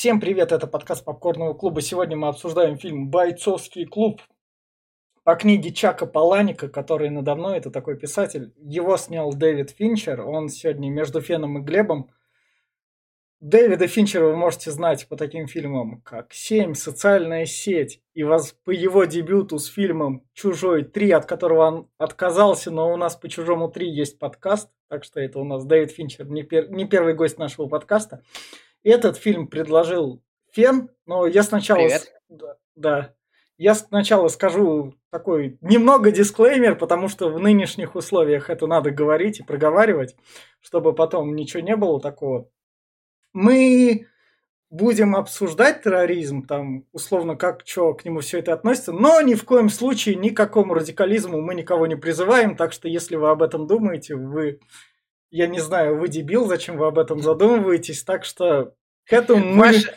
Всем привет, это подкаст Попкорного клуба. Сегодня мы обсуждаем фильм «Бойцовский клуб» по книге Чака Паланика, который надо мной, это такой писатель. Его снял Дэвид Финчер, он сегодня между Феном и Глебом. Дэвида Финчера вы можете знать по таким фильмам, как «Семь», «Социальная сеть», и вас по его дебюту с фильмом «Чужой 3», от которого он отказался, но у нас по «Чужому 3» есть подкаст, так что это у нас Дэвид Финчер, не, пер... не первый гость нашего подкаста. Этот фильм предложил Фен, но я сначала... Привет. Да, да. Я сначала скажу такой немного дисклеймер, потому что в нынешних условиях это надо говорить и проговаривать, чтобы потом ничего не было такого. Мы будем обсуждать терроризм, там, условно, как что к нему все это относится, но ни в коем случае ни к какому радикализму мы никого не призываем, так что если вы об этом думаете, вы я не знаю, вы дебил, зачем вы об этом задумываетесь, так что к этому мы, Ваш-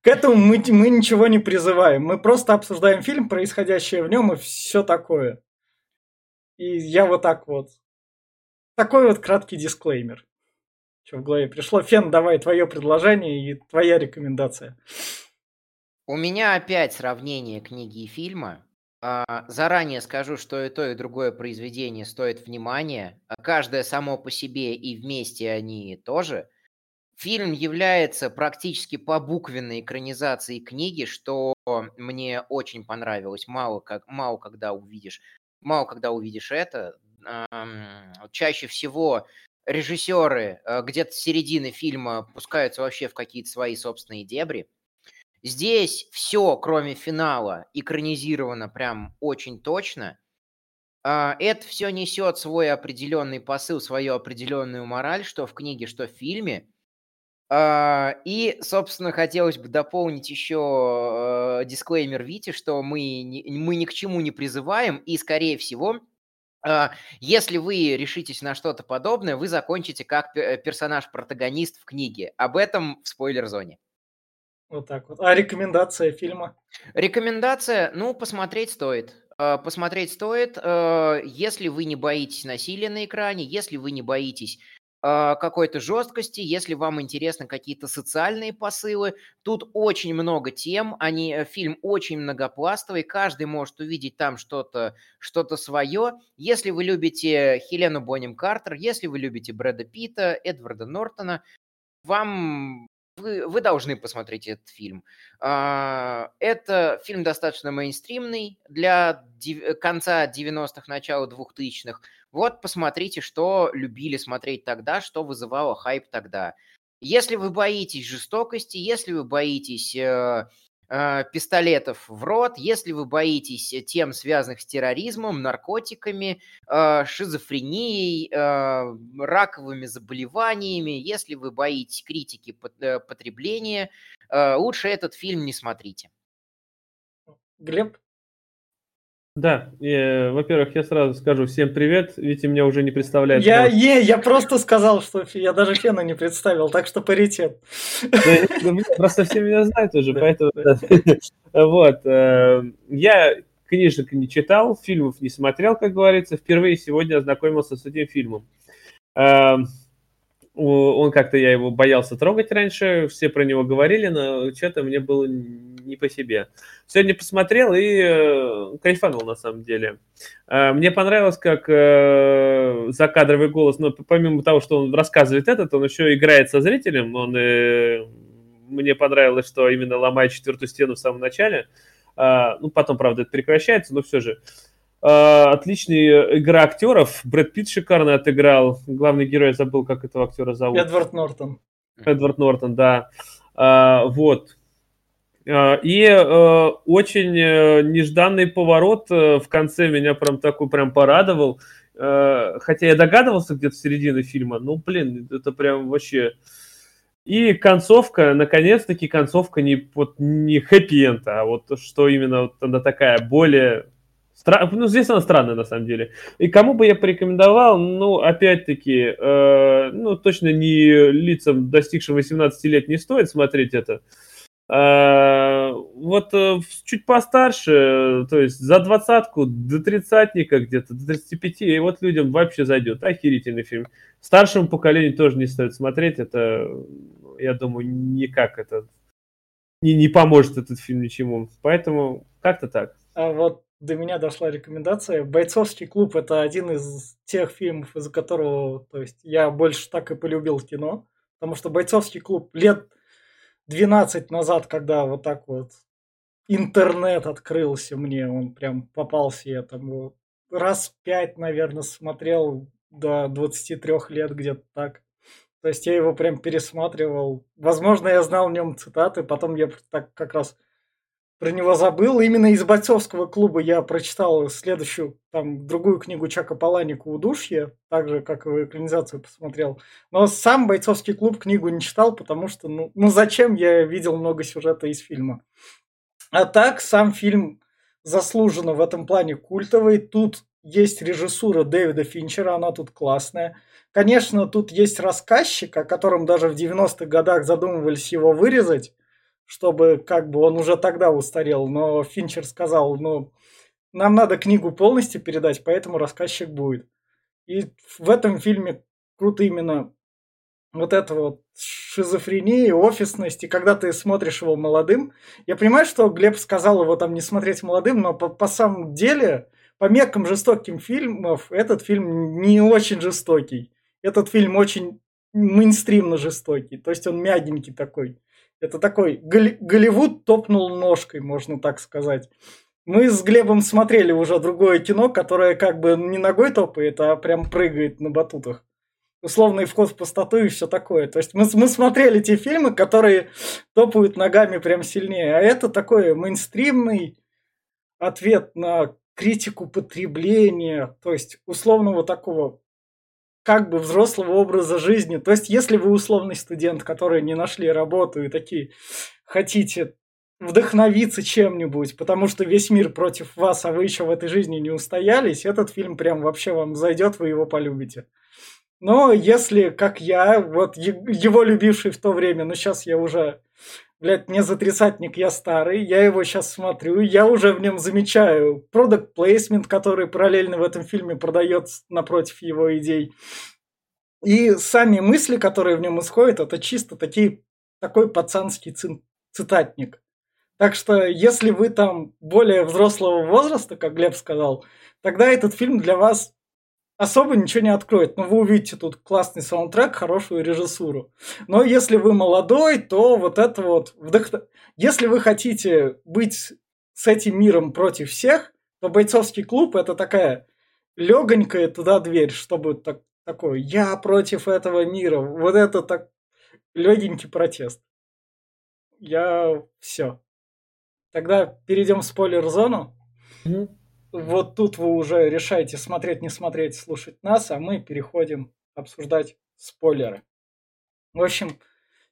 к этому мы, мы ничего не призываем. Мы просто обсуждаем фильм, происходящее в нем и все такое. И я вот так вот. Такой вот краткий дисклеймер. Что в голове пришло? Фен, давай твое предложение и твоя рекомендация. У меня опять сравнение книги и фильма. А, Заранее скажу, что и то, и другое произведение стоит внимания. А Каждое само по себе и вместе они тоже. Фильм является практически по буквенной экранизацией книги, что мне очень понравилось. Мало, как, мало когда увидишь, мало когда увидишь это. Чаще всего режиссеры э, где-то с середины фильма пускаются вообще в какие-то свои собственные дебри. Здесь все, кроме финала, экранизировано прям очень точно. А, Это все несет свой определенный посыл, свою определенную мораль, что в книге, что в фильме. А, И, собственно, хотелось бы дополнить еще э, дисклеймер Вити, что мы, мы ни к чему не призываем, и, скорее всего, а, если вы решитесь на что-то подобное, вы закончите как пе- персонаж-протагонист в книге. Об этом в спойлер-зоне. Вот так вот. А рекомендация фильма? Рекомендация, ну, посмотреть стоит. Э, Посмотреть стоит, э, если вы не боитесь насилия на экране, если вы не боитесь э, какой-то жесткости, если вам интересны какие-то социальные посылы. Тут очень много тем, они, э, фильм очень многопластовый, каждый может увидеть там что-то что свое. Если вы любите Хелену Бонем Картер, если вы любите Брэда Питта, Эдварда Нортона, вам вы, вы должны посмотреть этот фильм. А, Это фильм достаточно мейнстримный для дев- конца 90-х, начала 2000-х. Вот посмотрите, что любили смотреть тогда, что вызывало хайп тогда. Если вы боитесь жестокости, если вы боитесь э, э, пистолетов в рот, если вы боитесь э, тем, связанных с терроризмом, наркотиками, э, шизофренией, э, раковыми заболеваниями, если вы боитесь критики пот- э, потребления, э, лучше этот фильм не смотрите. Глеб? Да, э, во-первых, я сразу скажу всем привет. Витя меня уже не представляет. Я, потому е, я просто сказал, что я даже Фена не представил, так что паритет. Просто все меня знают уже, поэтому... Вот. э, Я книжек не читал, фильмов не смотрел, как говорится. Впервые сегодня ознакомился с этим фильмом. Он как-то, я его боялся трогать раньше, все про него говорили, но что-то мне было не по себе. Сегодня посмотрел и э, кайфанул на самом деле. Э, Мне понравилось, как э, закадровый голос, но помимо того, что он рассказывает этот, он еще играет со зрителем. Он, э, мне понравилось, что именно ломает четвертую стену в самом начале. А, ну, потом, правда, это прекращается, но все же. А, отличная игра актеров. Брэд Питт шикарно отыграл. Главный герой, я забыл, как этого актера зовут. Эдвард Нортон. Эдвард Нортон, да. А, вот. И э, очень э, нежданный поворот э, в конце меня прям такой прям порадовал. Э, Хотя я догадывался где-то в середине фильма, ну, блин, это прям вообще... И концовка, наконец-таки концовка не, вот, не хэппи-энд, а вот что именно вот она такая более... Стра... Ну, здесь она странная, на самом деле. И кому бы я порекомендовал, ну, опять-таки, э, ну, точно не лицам, достигшим 18 лет, не стоит смотреть это. Э, вот э, чуть постарше, то есть за двадцатку, до тридцатника где-то, до 35, и вот людям вообще зайдет. Охерительный фильм. Старшему поколению тоже не стоит смотреть, это, я думаю, никак это не, не поможет этот фильм ничему. Поэтому как-то так. А вот до меня дошла рекомендация. «Бойцовский клуб» — это один из тех фильмов, из-за которого то есть, я больше так и полюбил кино. Потому что «Бойцовский клуб» лет 12 назад, когда вот так вот интернет открылся мне, он прям попался, я там вот раз пять, наверное, смотрел до 23 лет где-то так. То есть я его прям пересматривал. Возможно, я знал в нем цитаты, потом я так как раз про него забыл. Именно из бойцовского клуба я прочитал следующую, там, другую книгу Чака Паланика «Удушье», так же, как и экранизацию посмотрел. Но сам бойцовский клуб книгу не читал, потому что, ну, ну зачем я видел много сюжета из фильма. А так, сам фильм заслуженно в этом плане культовый. Тут есть режиссура Дэвида Финчера, она тут классная. Конечно, тут есть рассказчик, о котором даже в 90-х годах задумывались его вырезать, чтобы как бы он уже тогда устарел, но Финчер сказал, ну, нам надо книгу полностью передать, поэтому рассказчик будет. И в этом фильме круто именно вот это вот шизофрения, офисность, и когда ты смотришь его молодым, я понимаю, что Глеб сказал его там не смотреть молодым, но по, по самом деле, по меркам жестоким фильмов, этот фильм не очень жестокий. Этот фильм очень мейнстримно жестокий, то есть он мягенький такой. Это такой Голливуд топнул ножкой, можно так сказать. Мы с Глебом смотрели уже другое кино, которое как бы не ногой топает, а прям прыгает на батутах. Условный вход в пустоту и все такое. То есть мы, мы смотрели те фильмы, которые топают ногами прям сильнее. А это такой мейнстримный ответ на критику потребления, то есть условного такого как бы взрослого образа жизни. То есть, если вы условный студент, который не нашли работу и такие хотите вдохновиться чем-нибудь, потому что весь мир против вас, а вы еще в этой жизни не устоялись, этот фильм прям вообще вам зайдет, вы его полюбите. Но если, как я, вот его любивший в то время, но сейчас я уже блядь, не за тридцатник, я старый, я его сейчас смотрю, я уже в нем замечаю продукт плейсмент, который параллельно в этом фильме продает напротив его идей. И сами мысли, которые в нем исходят, это чисто такие, такой пацанский цитатник. Так что, если вы там более взрослого возраста, как Глеб сказал, тогда этот фильм для вас особо ничего не откроет. Но вы увидите тут классный саундтрек, хорошую режиссуру. Но если вы молодой, то вот это вот вдохно... Если вы хотите быть с этим миром против всех, то бойцовский клуб это такая легонькая туда дверь, чтобы так, такой я против этого мира. Вот это так легенький протест. Я все. Тогда перейдем в спойлер-зону. Mm-hmm вот тут вы уже решаете смотреть, не смотреть, слушать нас, а мы переходим обсуждать спойлеры. В общем,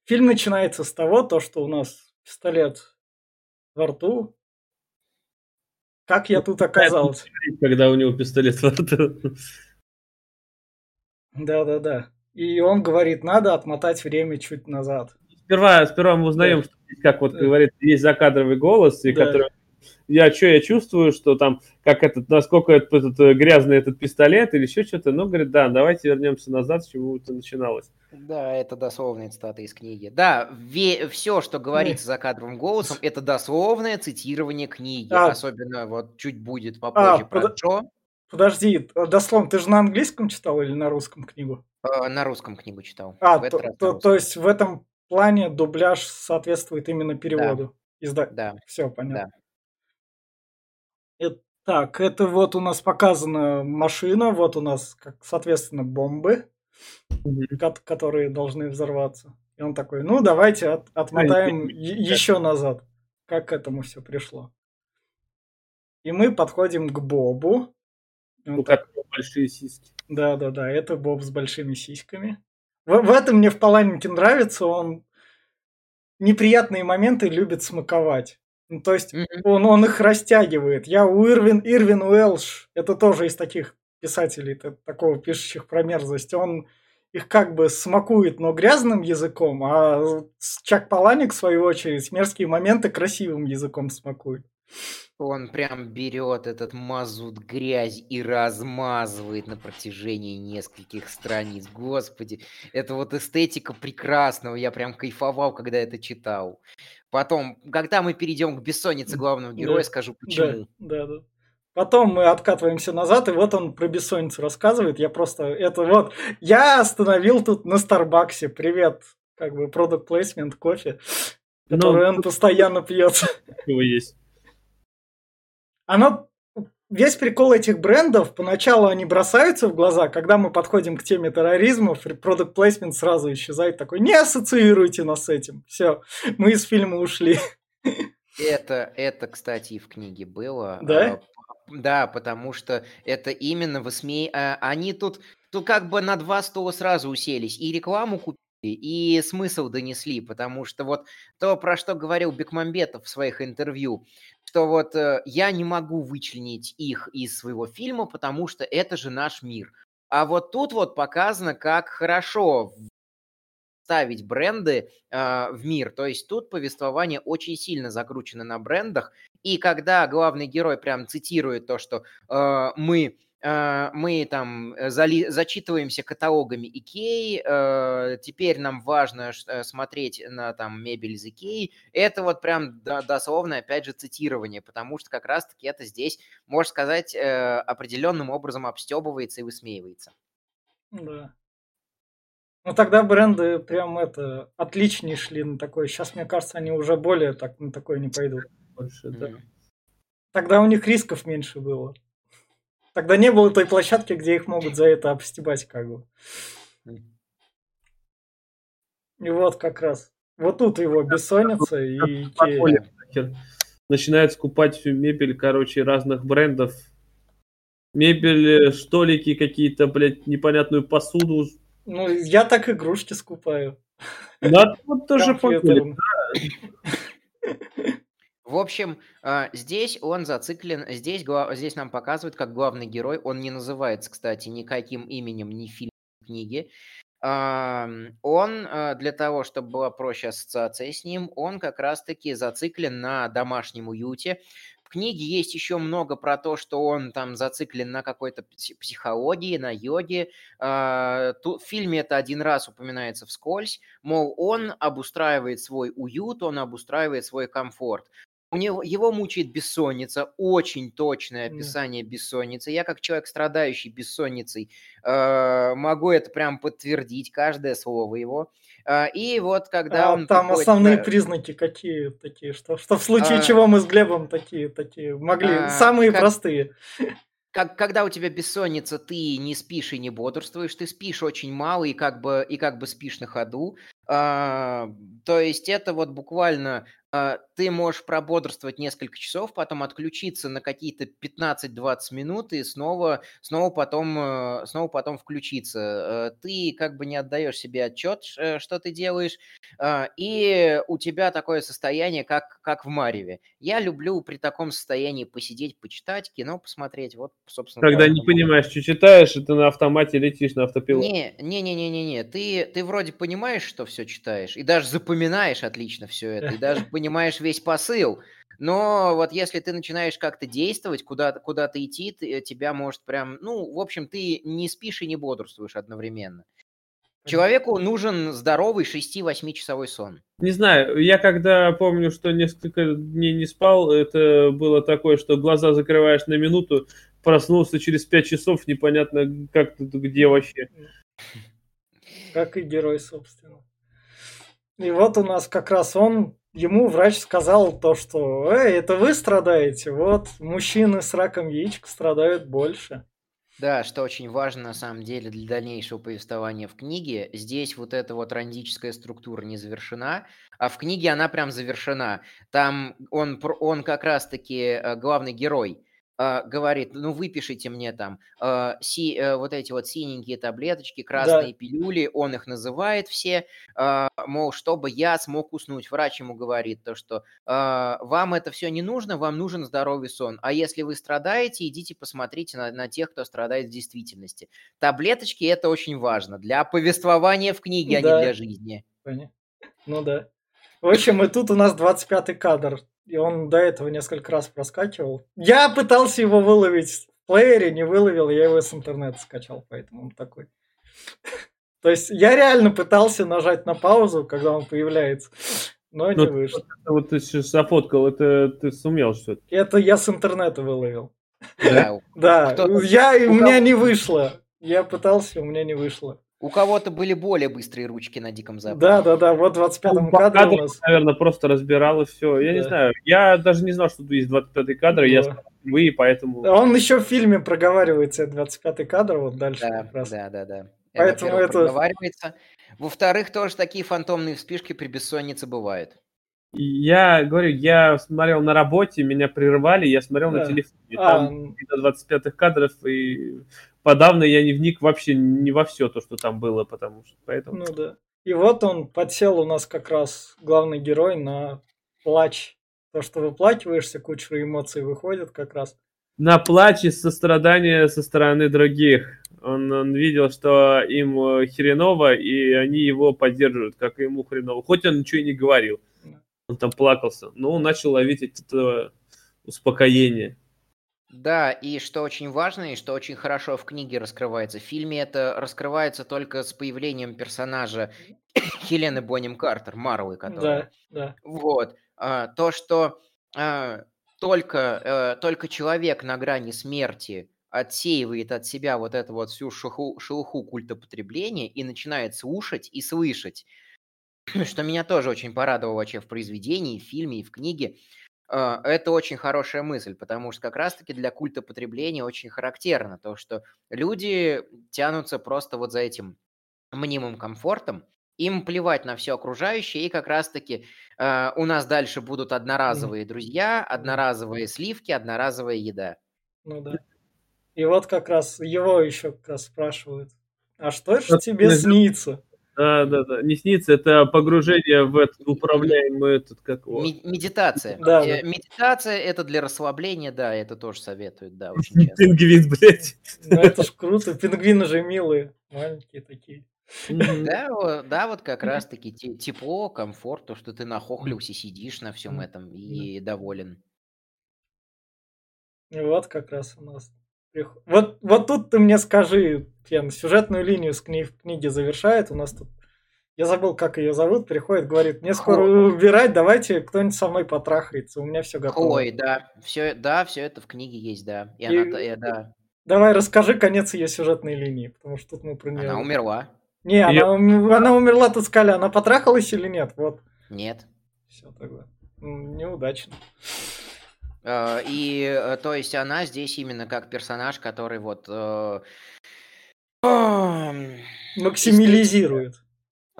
фильм начинается с того, то, что у нас пистолет во рту. Как я тут оказался? Когда у него пистолет во рту. Да-да-да. И он говорит, надо отмотать время чуть назад. Сперва, сперва мы узнаем, да. что как вот говорит, есть закадровый голос, и да. который я что, я чувствую, что там, как этот, насколько этот, этот э, грязный этот пистолет или еще что-то. Ну, говорит, да, давайте вернемся назад, с чего это начиналось. Да, это дословная цитата из книги. Да, ве- все, что говорится за кадровым голосом, это дословное цитирование книги. А, Особенно вот чуть будет попозже а, про под... Джо. Подожди, дословно, ты же на английском читал или на русском книгу? Э, на русском книгу читал. А, то, то, то есть в этом плане дубляж соответствует именно переводу. Да. Изда... Да. Все, понятно. Да. Так, это вот у нас показана машина, вот у нас, как, соответственно, бомбы, mm-hmm. которые должны взорваться. И он такой, ну давайте от, отмотаем а, еще назад, как к этому все пришло. И мы подходим к Бобу. У которого большие сиськи. Да, да, да, это Боб с большими сиськами. В, в этом мне в Паланике нравится, он неприятные моменты любит смаковать. Ну, то есть mm-hmm. он, он их растягивает. Я у Ирвин, Ирвин Уэлш, это тоже из таких писателей, такого пишущих про мерзость, он их как бы смакует, но грязным языком, а Чак Паланик, в свою очередь, мерзкие моменты красивым языком смакует. Он прям берет этот мазут грязь и размазывает на протяжении нескольких страниц. Господи, это вот эстетика прекрасного. Я прям кайфовал, когда это читал. Потом, когда мы перейдем к бессоннице главного героя, Да, скажу Да, почему. да, да. Потом мы откатываемся назад, и вот он про бессонницу рассказывает. Я просто это вот я остановил тут на Старбаксе. Привет, как бы продукт плейсмент кофе, Ну, который он постоянно пьет. его есть. Оно весь прикол этих брендов, поначалу они бросаются в глаза, когда мы подходим к теме терроризма, продукт плейсмент сразу исчезает такой, не ассоциируйте нас с этим. Все, мы из фильма ушли. Это, это, кстати, и в книге было. Да? А, Да, потому что это именно высме... а, Они тут, тут как бы на два стула сразу уселись. И рекламу купили, и смысл донесли. Потому что вот то, про что говорил Бекмамбетов в своих интервью, что вот э, я не могу вычленить их из своего фильма, потому что это же наш мир. А вот тут вот показано, как хорошо ставить бренды э, в мир. То есть тут повествование очень сильно закручено на брендах. И когда главный герой прям цитирует то, что э, мы мы там э, зали- зачитываемся каталогами Икеи, э, теперь нам важно э, смотреть на там мебель из Икеи. Это вот прям до- дословно, опять же, цитирование, потому что как раз-таки это здесь, можно сказать, э, определенным образом обстебывается и высмеивается. Да. Ну тогда бренды прям это отличнее шли на такое. Сейчас, мне кажется, они уже более так на такое не пойдут. Больше, да. Тогда у них рисков меньше было. Тогда не было той площадки, где их могут за это обстебать, как бы. И вот как раз. Вот тут его бессонница и Икея. Начинают скупать всю мебель, короче, разных брендов. Мебель, э, столики какие-то, блядь, непонятную посуду. Ну, я так игрушки скупаю. Да, вот тоже подполье. В общем, а, здесь он зациклен, здесь, здесь нам показывают, как главный герой, он не называется, кстати, никаким именем, ни в фильме, ни. Ам, Он а, для того, чтобы была проще ассоциация с ним, он как раз-таки зациклен на домашнем уюте. В книге есть еще много про то, что он там зациклен на какой-то пси- психологии, на йоге. А, ту- В фильме это один раз упоминается вскользь. Мол, он обустраивает свой уют, он обустраивает свой комфорт. У него, его мучает бессонница, очень точное Да. описание бессонницы. Я как человек, страдающий бессонницей, э, могу это прям подтвердить, каждое слово его. А, И вот когда А он там приходит основные на- признаки какие такие, что, что в случае А. чего мы с Глебом такие, такие могли, А, самые как- простые. как, когда у тебя бессонница, ты не спишь и не бодрствуешь, ты спишь очень мало и как бы, и как бы спишь на ходу. А, то есть это вот буквально ты можешь прободрствовать несколько часов, потом отключиться на какие-то 15-20 минут и снова, снова, потом, э, снова потом включиться. Э, Ты как бы не отдаешь себе отчет, ш- что ты делаешь, а, и у тебя такое состояние, как, как в Мареве. Я люблю при таком состоянии посидеть, почитать, кино посмотреть. Вот, собственно, Когда не понимаешь, что читаешь, и ты на автомате летишь на автопилот. Не, не, не, не, не, не. Ты, ты вроде понимаешь, что все читаешь, и даже запоминаешь отлично все это, и даже понимаешь весь посыл. Но вот если ты начинаешь как-то действовать, куда-то куда идти, ты- тебя может прям, ну, в общем, ты не спишь и не бодрствуешь одновременно. Человеку нужен здоровый 6-8 часовой сон. Не знаю, я когда помню, что несколько дней не спал, это было такое, что глаза закрываешь на минуту, проснулся через 5 часов, непонятно как тут, где вообще. Как и герой, собственно. И вот у нас как раз он, ему врач сказал то, что «Эй, это вы страдаете, вот мужчины с раком яичек страдают больше». Да, что очень важно на самом деле для дальнейшего повествования в книге. Здесь вот эта вот рандическая структура не завершена, а в книге она прям завершена. Там он, он как раз-таки э, главный герой говорит, ну выпишите мне там э, си- э, вот эти вот синенькие таблеточки, красные пилюли, он их называет все, э, мол, чтобы я смог уснуть. Врач ему говорит то, что э, вам это все не нужно, вам нужен здоровый сон. А если вы страдаете, идите посмотрите на, на тех, кто страдает в действительности. Таблеточки это очень важно для повествования в книге, а Да. не для жизни. Ну да. В общем, и тут у нас 25-й кадр. И он до этого несколько раз проскакивал. Я пытался его выловить в плеере, не выловил, я его с интернета скачал, поэтому он такой. То есть я реально пытался нажать на паузу, когда он появляется. но Ну, не вышло. Вот ты сейчас зафоткал, это ты сумел что-то. Это я с интернета выловил. Да, я, у меня не вышло. Я пытался, у меня не вышло. У кого-то были более быстрые ручки на Диком Западе. Да, да, да, вот в 25-м По кадре у нас. наверное, просто разбирал и все. Я не Да. знаю. Я даже не знал, что тут есть 25-й кадр. Я Да. смотрел впервые, поэтому... Он еще в фильме проговаривается, 25-й кадр, вот дальше Да, как раз. да, да, да. Поэтому это- проговаривается. Во-вторых, тоже такие фантомные вспышки при бессоннице бывают. Я говорю, я смотрел на работе, меня прерывали, я смотрел Да. на телефоне. и А, Там до 25-х кадров, и подавно я не вник вообще не во все то, что там было, потому что поэтому... Ну да. И вот он подсел у нас как раз главный герой на плач. То, что выплакиваешься, куча эмоций выходит как раз. на плач и сострадание со стороны других. Он, он видел, что им э, хреново, и они его поддерживают, как и ему хреново. Хоть он ничего и не говорил. Он там плакался. Но он начал ловить это успокоение. Да, и что очень важно, и что очень хорошо в книге раскрывается. В фильме это раскрывается только с появлением персонажа Хелены Бонем Картер, Марлы, которая. Да, да. Вот. А, То, что а, только, э, только человек на грани смерти отсеивает от себя вот эту вот всю шелуху, шелуху культа потребления и начинает слушать и слышать, что меня тоже очень порадовало вообще в произведении, в фильме и в книге. А, Это очень хорошая мысль, потому что как раз-таки для культа потребления очень характерно то, что люди тянутся просто вот за этим мнимым комфортом, им плевать на все окружающее, и как раз-таки э, у нас дальше будут одноразовые друзья, одноразовые сливки, одноразовая еда. Ну да. И вот как раз его еще как раз спрашивают. А что же тебе снится? Да, да, да. Не снится, это погружение в этот управляемый этот, как его. Ме- Медитация. Да, Э, да. Медитация это для расслабления, да, это тоже советуют, да, очень часто. Пингвин, блядь. Ну это ж круто. Пингвины же милые, маленькие такие. Да, да, вот как раз-таки те- тепло, комфорт, то, что ты нахохлился, сидишь на всем этом и доволен. Вот как раз у нас. Вот, вот тут ты мне скажи, Кен, сюжетную линию с кни- в книге завершает. У нас тут. Я забыл, как ее зовут, приходит, говорит, мне скоро убирать, давайте кто-нибудь со мной потрахается, у меня все готово. Хлои, да, все, да, все это в книге есть, да. И, И- она, э, да, Давай расскажи конец ее сюжетной линии, потому что тут мы про нее... она умерла. Не, Её- она, она умерла, тут сказали, она потрахалась или нет? Вот, Нет. все тогда. Неудачно. Э, И, э, то есть, она здесь именно как персонаж, который вот... э, ам, Максимализирует.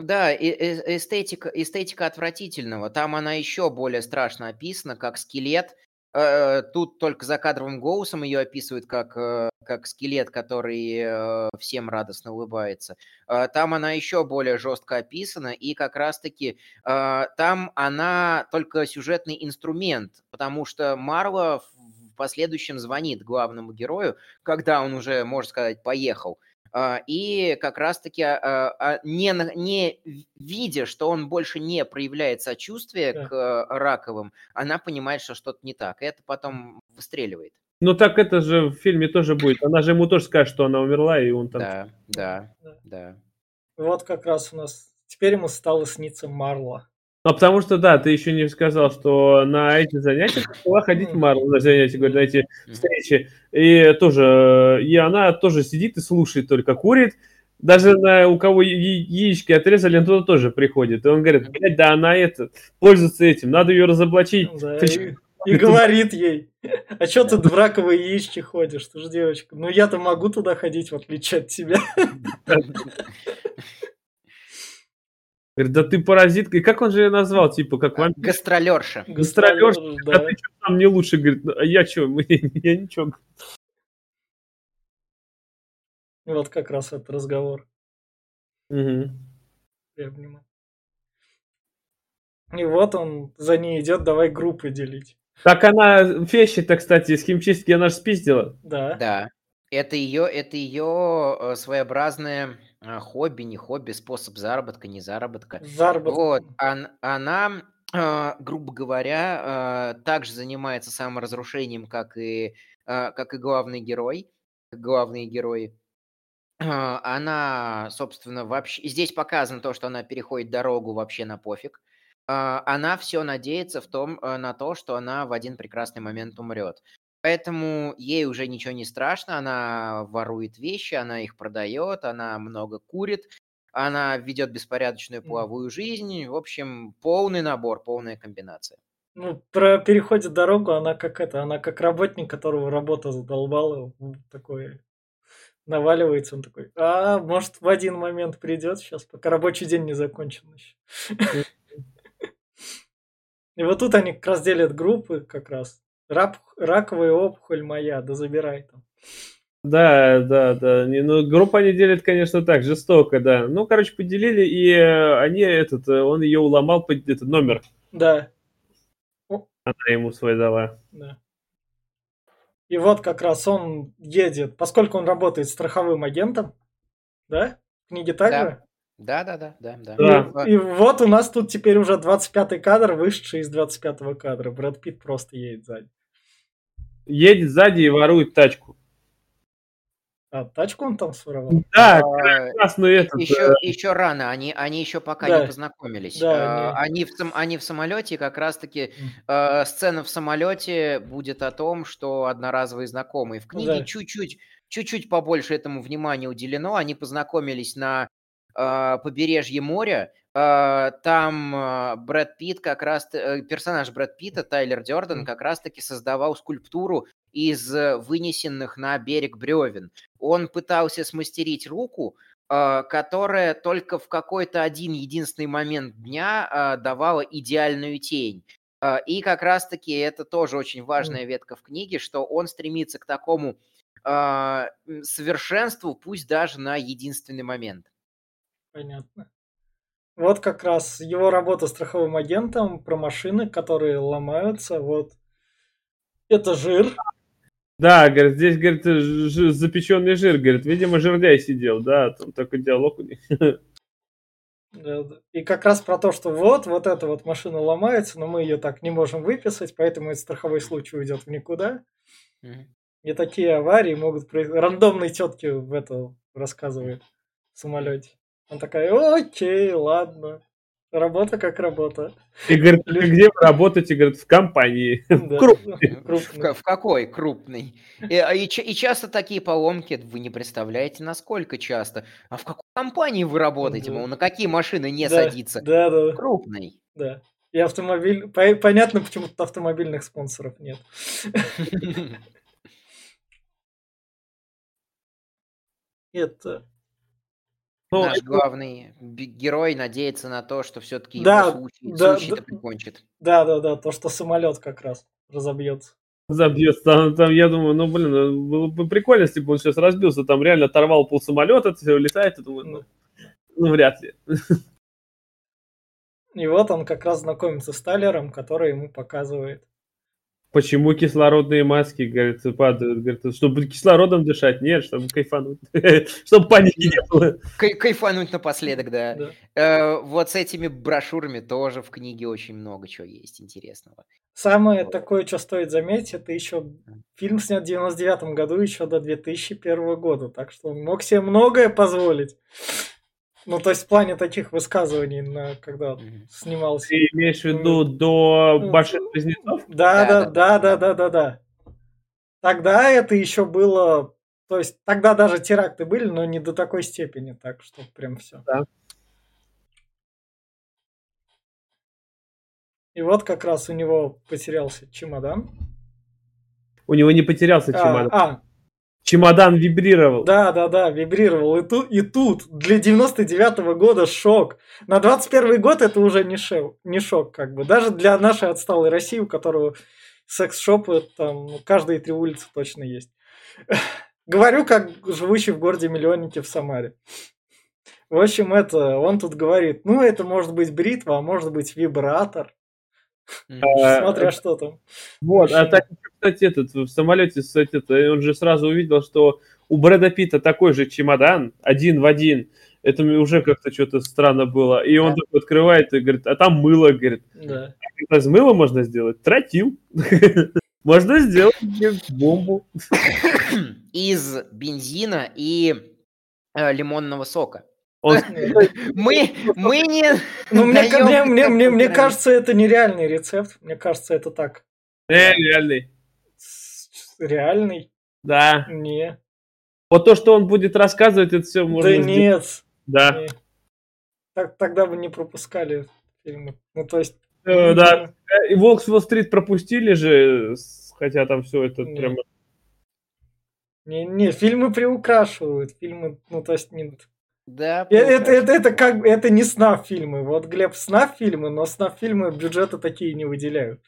Да, э- эстетика, эстетика отвратительного. Там она еще более страшно описана, как скелет. Э, Тут только за кадровым голосом ее описывают как, э, как скелет, который э, всем радостно улыбается. Э, Там она еще более жестко описана, и как раз-таки э, там она только сюжетный инструмент, потому что Марла в в последующем звонит главному герою, когда он уже, можно сказать, поехал. А, И как раз-таки, а, а, не, на- не видя, что он больше не проявляет сочувствия Да. к раковым, она понимает, что что-то не так. И это потом выстреливает. Ну так это же в фильме тоже будет. Она же ему тоже скажет, что она умерла, и он там... Да, да, Да. да. Вот как раз у нас... Теперь ему стало сниться Марла. А потому что, да, ты еще не сказал, что на эти занятия начала ходить Марла на занятия, говорит, на эти встречи. И тоже, и она тоже сидит и слушает, только курит. Даже на, у кого яички отрезали, он туда тоже приходит. И он говорит, блядь, да она это, пользуется этим, надо ее разоблачить. Да, Ты и, и говорит ей, а что ты в раковые яички ходишь? Ты же девочка. Ну я-то могу туда ходить, в отличие от тебя. Говорит, да ты паразитка. И как он же ее назвал, типа, как вам? Гастролерша. Гастролёрша, Да. А ты что там не лучше, говорит, «Ну, а я что, я ничего. Вот как раз этот разговор. Мгм. Я обнимаю. И вот он за ней идет, давай группы делить. Так она вещи-то, кстати, из химчистки она же спиздила. Да. Да. Это ее, это ее э, э, хобби, не хобби, способ заработка, не заработка. Заработок. Вот, ан- она, э, грубо говоря, э, также занимается саморазрушением, как и, э, как и главный герой, как главные герои. Э, Она, собственно, вообще... Здесь показано то, что она переходит дорогу вообще на пофиг. а, она все надеется в том, на то, что она в один прекрасный момент умрет. Поэтому ей уже ничего не страшно, она ворует вещи, она их продает, она много курит, она ведет беспорядочную половую жизнь. В общем, полный набор, полная комбинация. Ну, про переходит дорогу, она как это, она как работник, которого работа задолбала, такой наваливается, он такой, а, может, в один момент придет сейчас, пока рабочий день не закончен еще. И вот тут они как раз делят группы как раз. Рак, раковая опухоль моя, да забирай там. Да, да, да. Не, ну, группу они делят, конечно, так, жестоко, да. Ну, короче, поделили, и э, они этот, э, он ее уломал, этот номер. Да. Она ему свой дала. Да. И вот как раз он едет, поскольку он работает страховым агентом, да? В книге так Да. же? Да, да, да, да, да. Да. И, и вот у нас тут теперь уже 25-й кадр, вышедший из 25-го кадра. Брэд Питт просто едет сзади. Едет сзади и ворует тачку. А, тачку он там своровал? Да, А, красный этот. Еще, э, еще рано, они, они еще пока Да. не познакомились. Да, А, они, в, сам- они в самолете, как раз-таки э, сцена в самолете будет о том, что одноразовые знакомые. В книге Да. чуть-чуть, чуть-чуть побольше этому внимания уделено. Они познакомились на э, побережье моря. Э, там э, Брэд Питт как раз, э, персонаж Брэд Питта, Тайлер Дёрден, как раз-таки создавал скульптуру из э, вынесенных на берег бревен. Он пытался смастерить руку, э, которая только в какой-то один единственный момент дня давала идеальную тень. И как раз-таки это тоже очень важная ветка в книге, что он стремится к такому совершенству, пусть даже на единственный момент. Понятно. Вот как раз его работа страховым агентом про машины, которые ломаются. Вот. Это жир. Да, говорит, здесь, говорит, ж- запеченный жир, говорит, видимо, жирдяй сидел, да, там такой диалог у них. И как раз про то, что вот, вот эта вот машина ломается, но мы ее так не можем выписать, поэтому этот страховой случай уйдет в никуда. И такие аварии могут произойти. Рандомные тетки в это рассказывают в самолете. Он такая, окей, ладно. Работа как работа. И говорит, «А где вы работаете, говорит, в компании. Да. Крупной. В, Крупный. ка- в какой крупный? И, а и ча- и часто такие поломки, вы не представляете, насколько часто. А в какой компании вы работаете? Да. Мол, на какие машины не Да, садится? Да, да, Крупный. да. И автомобиль... по- Понятно, почему тут автомобильных спонсоров нет. Это... Ну, Наш главный би- герой надеется на то, что все-таки Да, его случай, да, случай-то да. прикончит. Да, да, да, то, что самолет как раз разобьется. забьется. Там, там, я думаю, ну, блин, ну, было бы прикольно, если бы он сейчас разбился, там реально оторвал пол самолета, все улетает, я думаю, ну, ну, вряд ли. И вот он как раз знакомится с Талером, который ему показывает. Почему кислородные маски, говорит, падают? Говорит, чтобы кислородом дышать? Нет, чтобы кайфануть. Чтобы паники не было. Кай- кайфануть напоследок, да. Да. Э, вот с этими брошюрами тоже в книге очень много чего есть интересного. Самое такое, что стоит заметить, это еще фильм снят в 99 году, еще до 2001 года, так что он мог себе многое позволить. Ну, то есть в плане таких высказываний, на, когда снимался. Ты имеешь в виду до башен близнецов? Да, да, Да, да, да, да, да, да. Тогда это еще было, то есть тогда даже теракты были, но не до такой степени, так что прям все. Да. И вот как раз у него потерялся чемодан. У него не потерялся А, чемодан. а, Чемодан вибрировал. Да, да, да, вибрировал. И, тут, и тут для 99-го года шок. На 21 год это уже не, шел, не шок, как бы. Даже для нашей отсталой России, у которого секс-шопы там ну, каждые три улицы точно есть. Говорю, как живущий в городе-миллионнике в Самаре. В общем, это, он тут говорит, ну, это может быть бритва, а может быть вибратор. А, Смотря что там. Вот, а так, кстати, этот, в самолете, кстати, это, он же сразу увидел, что у Брэда Питта такой же чемодан, один в один. Это мне уже как-то что-то странно было. И он Да. открывает и говорит, а там мыло, говорит. Да. Из мыла можно сделать? Тротил. Можно сделать бомбу. Из бензина и э, лимонного сока. Он... Мы, мы не... Ну, мне, мне, мне, мне, мне кажется, это нереальный рецепт. Мне кажется, это так. Э, реальный. Реальный? Да. Не. Вот то, что он будет рассказывать, это все можно да сделать. нет. Да. не. Так, тогда бы не пропускали фильмы. Ну, то есть... Э, да. И Волк с Уолл-стрит пропустили же, хотя там все это Не. прям... Не, не, фильмы приукрашивают. Фильмы, ну, то есть... Не... Да, Э, Это, это, это как это не снав фильмы. Вот Глеб снав фильмы, но снав фильмы бюджета такие не выделяют.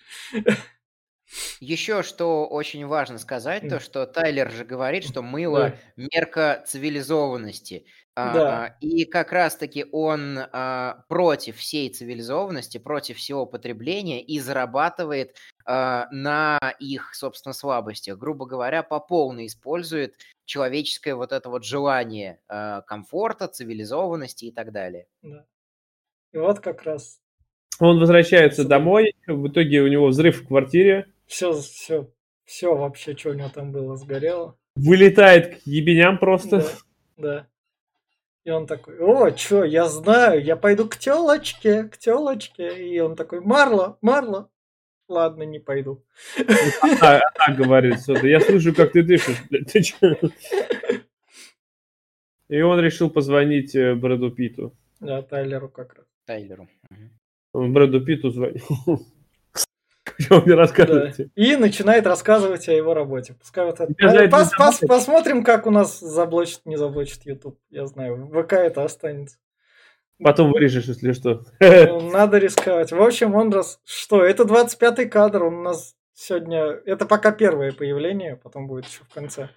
Еще что очень важно сказать, то что Тайлер же говорит, что мыло мерка цивилизованности. А, Да. И как раз-таки он а, против всей цивилизованности, против всего потребления и зарабатывает а, на их, собственно, слабостях. Грубо говоря, по полной использует человеческое вот это вот желание а, комфорта, цивилизованности и так далее. Да. И вот как раз Он возвращается домой, в итоге у него взрыв в квартире, все, все, все вообще, что у него там было, сгорело. вылетает к ебеням просто. Да, да. И он такой, о, чё, я знаю, я пойду к телочке, к телочке. И он такой, Марла, Марла. Ладно, не пойду. А, она говорит что-то. Я слышу, как ты дышишь. блядь, ты чё?» И он решил позвонить э, Брэду Питу. Да, Тайлеру как раз. Тайлеру. Он Брэду Питу звонил. Что вы мне Да. И начинает рассказывать о его работе. Пускай вот это... За это Пос- пос- посмотрим, как у нас заблочит, не заблочит YouTube. Я знаю, в ВК это останется. Потом вырежешь, если что. Ну, Надо рисковать. В общем, он раз... Что, это 25-й кадр, он у нас сегодня... Это пока первое появление, потом будет еще в конце.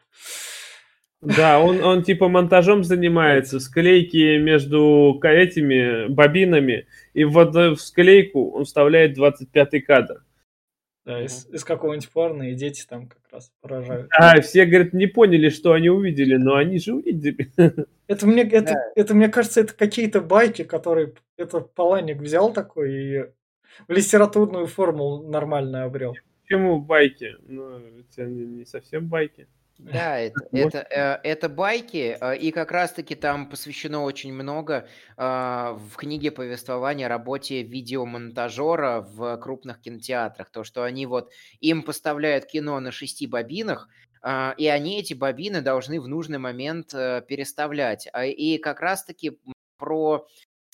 Да, он, он типа монтажом занимается, склейки между этими бобинами, и в, одну- в склейку он вставляет 25-й кадр. Да, из, из какого-нибудь порно, и дети там как раз поражают. А, все, говорят, не поняли, что они увидели, но они же увидели. Это мне, это, Да. это, мне кажется, это какие-то байки, которые это Паланик взял такой и в литературную форму нормально обрел. Почему байки? Ну, это не, не совсем байки. Да, это, это, это байки, э, и как раз-таки там посвящено очень много а, в книге повествования работе видеомонтажера в крупных кинотеатрах. То, что они вот, им поставляют кино на шести бобинах, а, и они эти бобины должны в нужный момент э, переставлять. А, И как раз-таки про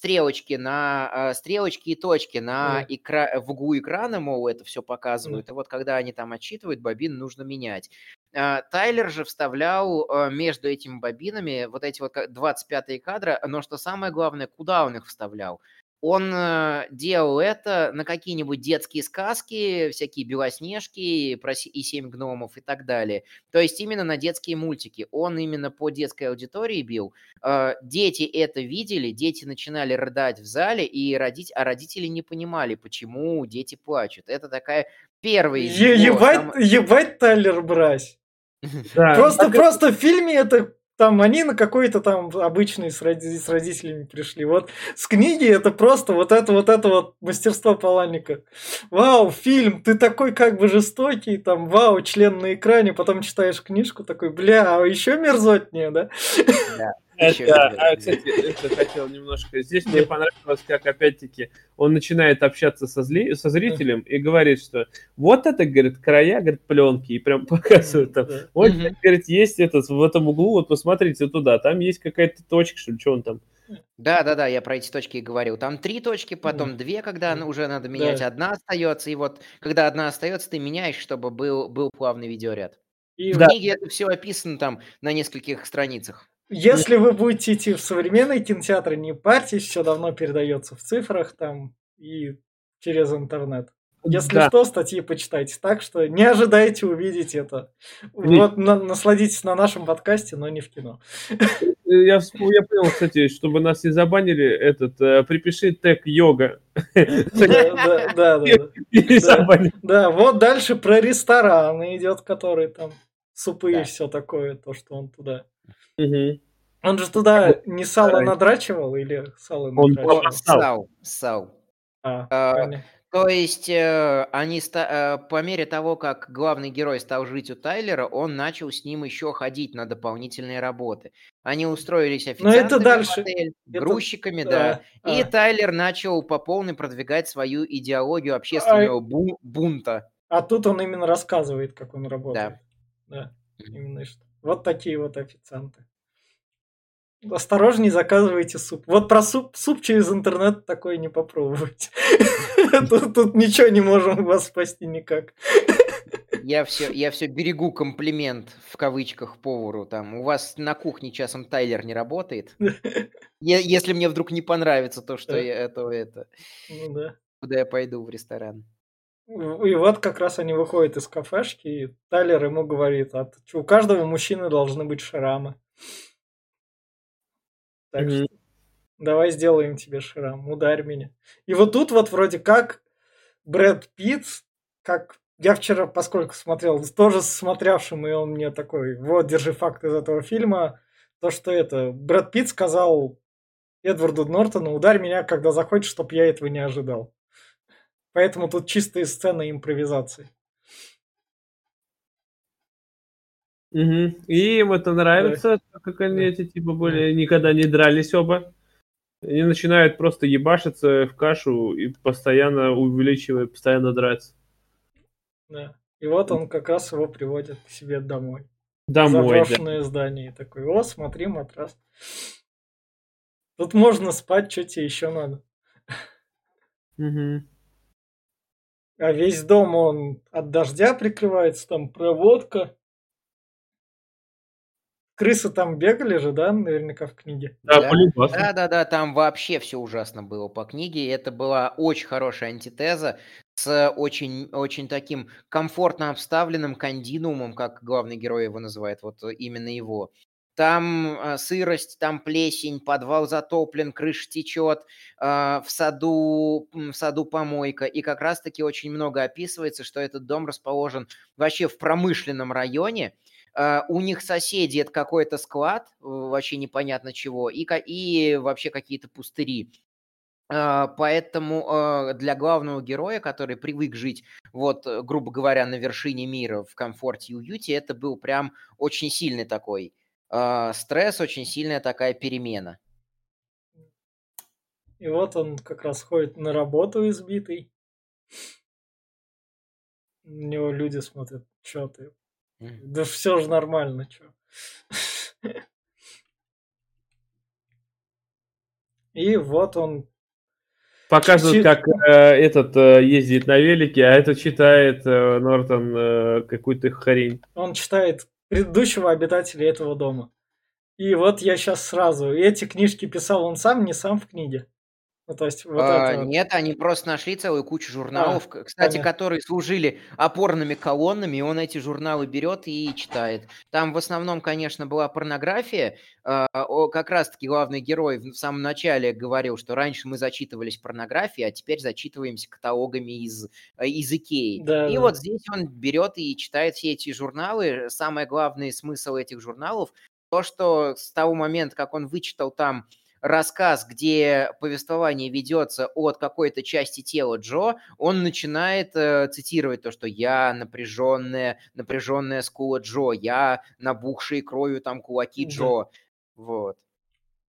стрелочки на а, стрелочки и точки на экра- в углу экрана, мол, это все показывают. И вот когда они там отчитывают, бобин нужно менять. А, Тайлер же вставлял а, между этими бобинами вот эти вот как 25-е кадры, но что самое главное, куда он их вставлял? Он э, делал это на какие-нибудь детские сказки, всякие белоснежки и семь гномов и так далее. То есть именно на детские мультики. Он именно по детской аудитории бил. Э, Дети это видели, дети начинали рыдать в зале, и родить, а родители не понимали, почему дети плачут. Это такая первая Е- ебать, сам- ебать Тайлер Брась. Просто, просто в фильме это там они на какой-то там обычный с, роди- с родителями пришли. Вот с книги это просто вот это вот это вот мастерство Паланика. Вау, фильм, ты такой как бы жестокий, там, вау, член на экране, потом читаешь книжку, такой, бля, а еще мерзотнее, да? Ещё Это, а, кстати, это хотел немножко. Здесь мне понравилось, как опять-таки он начинает общаться со, зли- со зрителем и говорит, что вот это, говорит, края, говорит, пленки, и прям показывает там. Вот, говорит, есть этот в этом углу, вот посмотрите туда, там есть какая-то точка, что ли, что он там. Да, да, да, я про эти точки и говорил. Там три точки, потом две, когда уже надо менять, Да. одна остается, и вот когда одна остается, ты меняешь, чтобы был, был плавный видеоряд. И В Да. книге это все описано там на нескольких страницах. Если вы будете идти в современные кинотеатры, не парьтесь, все давно передается в цифрах там и через интернет. Если Да. что, статьи почитайте. Так что не ожидайте увидеть это. Не- Вот на- насладитесь на нашем подкасте, но не в кино. Я, вспом- я понял, кстати, чтобы нас не забанили, этот, э, припиши тег йога. Да, да, да, да. Вот дальше про рестораны идет, который там супы и все такое, то, что он туда. Мгм. Он же туда не сало надрачивал или сало Он надрачивал? Сал. Сау, сау. А, А. То есть э, они ста- э, по мере того, как главный герой стал жить у Тайлера, он начал с ним еще ходить на дополнительные работы. Они устроились Но официантами это в дальше. отель, Это- грузчиками, да. А, И а. Тайлер начал по полной продвигать свою идеологию общественного бу- бунта. А тут он именно рассказывает, как он работает. Да. именно что. Вот такие вот официанты. Осторожней заказывайте суп. Вот про суп, суп через интернет такой не попробуйте. Тут, тут ничего не можем вас спасти никак. Я все, я все берегу комплимент в кавычках повару. Там у вас на кухне часом Тайлер не работает. Если мне вдруг не понравится то, что Да. я это, это, Ну да. куда я пойду в ресторан. И вот как раз они выходят из кафешки, и Тайлер ему говорит, а у каждого мужчины должны быть шрамы. Так Мгм. что давай сделаем тебе шрам, ударь меня. И вот тут вот вроде как Брэд Питт, как я вчера, поскольку смотрел, тоже с смотревшим, и он мне такой, вот, держи факт из этого фильма, то, что это, Брэд Питт сказал Эдварду Нортону, ударь меня, когда захочешь, чтоб я этого не ожидал. Поэтому тут чистая сцена импровизации. Мгм. И им это нравится, так как они Да. эти типа более никогда не дрались оба. Они начинают просто ебашиться в кашу и постоянно увеличивая, постоянно драться. Да. И вот он как раз его приводит к себе домой. Домой, да. Заброшенное здание. И такой, о, смотри, матрас. Тут можно спать, что тебе еще надо. Мгм. А весь дом, он от дождя прикрывается, там проводка. Крысы там бегали же, да, наверняка в книге? Да, Да. Да, да, да, там вообще все ужасно было по книге. и Это была очень хорошая антитеза с очень, очень таким комфортно обставленным кондинуумом, как главный герой его называет, вот именно его. Там э, сырость, там плесень, подвал затоплен, крыша течет, э, в саду, в саду помойка. И как раз-таки очень много описывается, что этот дом расположен вообще в промышленном районе, у них соседи это какой-то склад, э, вообще непонятно чего, и, и вообще какие-то пустыри. А, Поэтому э, для главного героя, который привык жить, вот, э, грубо говоря, на вершине мира в комфорте и уюте, это был прям очень сильный такой э, стресс, очень сильная такая перемена. И вот он как раз ходит на работу избитый. На него люди смотрят, что ты? Да все же нормально, что. И вот он Показывают, Чуть- как э, этот э, ездит на велике, а этот читает э, Нортон э, какую-то хрень. он читает предыдущего обитателя этого дома. И вот я сейчас сразу. Эти книжки писал он сам, не сам в книге. Ну, то есть вот А, это. Нет, они просто нашли целую кучу журналов, к- кстати, понятно. которые служили опорными колоннами, и он эти журналы берет и читает. Там в основном, конечно, была порнография. а, Как раз-таки главный герой в самом начале говорил, что раньше мы зачитывались порнографией, а теперь зачитываемся каталогами из, э, из Икеи. Да, И да. вот здесь он берет и читает все эти журналы. Самый главный смысл этих журналов то, что с того момента, как он вычитал там рассказ, где повествование ведется от какой-то части тела Джо, он начинает э, цитировать то, что я напряженная, напряженная скула Джо, я набухшие кровью там кулаки Да. Джо. Вот.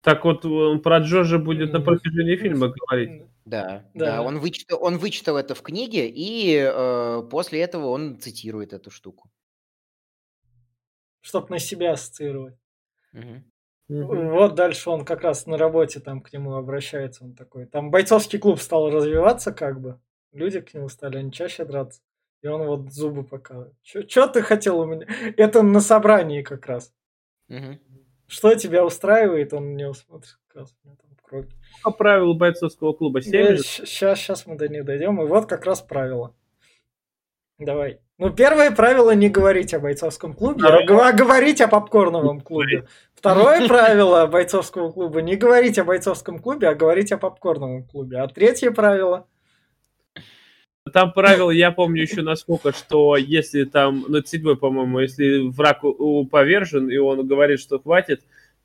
Так вот, он про Джорджа будет на протяжении фильма говорить. Да, Да. да, он вычитал, он вычитал это в книге, и э, после этого он цитирует эту штуку. Чтоб на себя ассоциировать. Мгм. Мгм. Вот дальше он как раз на работе там к нему обращается. Он такой. Там бойцовский клуб стал развиваться, как бы. Люди к нему стали, они чаще драться. И он вот зубы показывает. Что ты хотел у меня? Это на собрании как раз. Мгм. Что тебя устраивает, он него смотрит. Как раз у там кровь. По правилу бойцовского клуба 7 же. Сейчас, сейчас мы до них дойдем. И вот как раз правило. Давай. Ну, первое правило не говорить о бойцовском клубе, а гова- говорить о попкорновом клубе. Второе правило бойцовского клуба не говорить о бойцовском клубе, а говорить о попкорновом клубе. А третье правило Там правило, я помню еще насколько, что если там, ну это седьмой, по-моему, если враг повержен, и он говорит, что хватит,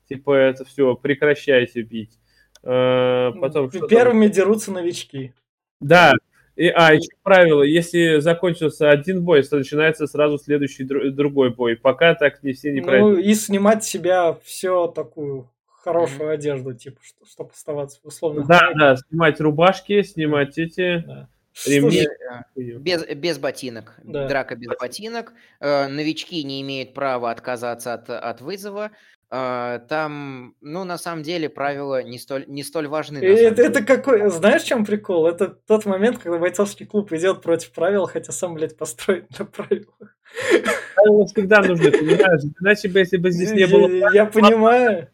типа это все, прекращайте бить. Э, Потом там? первыми дерутся новички. Да, И, а, еще правило, если закончился один бой, то начинается сразу следующий другой бой, пока так не все не ну, пройдут. Ну, и снимать себя все такую хорошую mm-hmm. одежду, типа, чтобы оставаться в условных... Да, да, снимать рубашки, снимать эти... Да. Ремни. Без, без ботинок. Да. Драка без ботинок. Э, новички не имеют права отказаться от, от вызова. Э, там, ну, на самом деле, правила не столь, не столь важны. Это, это какой... Знаешь, в чем прикол? Это тот момент, когда бойцовский клуб идет против правил, хотя сам, блядь, построен на правилах. Правила всегда нужны, понимаешь? Иначе бы, если бы здесь не было... Я понимаю.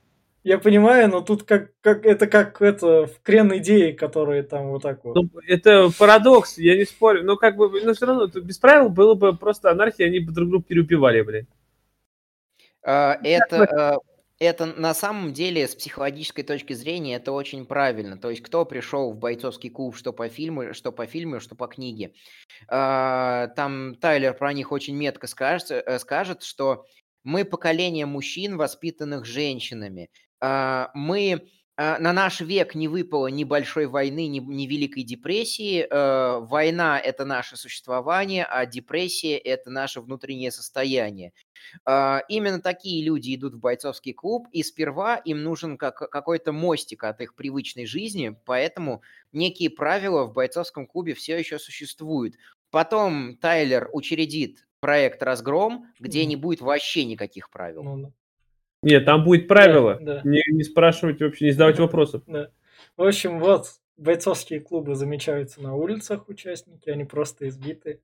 Я понимаю, но тут как, как это как это в крен идеи, которые там вот так вот. Ну, это парадокс, я не спорю. Но как бы, но все равно без правил было бы просто анархия, они бы друг друга переубивали, блин. А, это, а, это на самом деле с психологической точки зрения это очень правильно. То есть кто пришел в бойцовский клуб, что по фильму, что по фильму, что по книге. А, там Тайлер про них очень метко скажет, э, скажет, что мы поколение мужчин, воспитанных женщинами. Мы на наш век не выпало ни большой войны, ни, ни Великой депрессии. Э, война – это наше существование, а депрессия – это наше внутреннее состояние. А, именно такие люди идут в бойцовский клуб, и сперва им нужен как, какой-то мостик от их привычной жизни, поэтому некие правила в бойцовском клубе все еще существуют. Потом Тайлер учредит проект «Разгром», где не будет вообще никаких правил. Ну, нет, там будет правило. Да, да. Не, не спрашивать вообще, не задавать да, вопросов. Да. В общем, вот, бойцовские клубы замечаются на улицах участники, они просто избиты.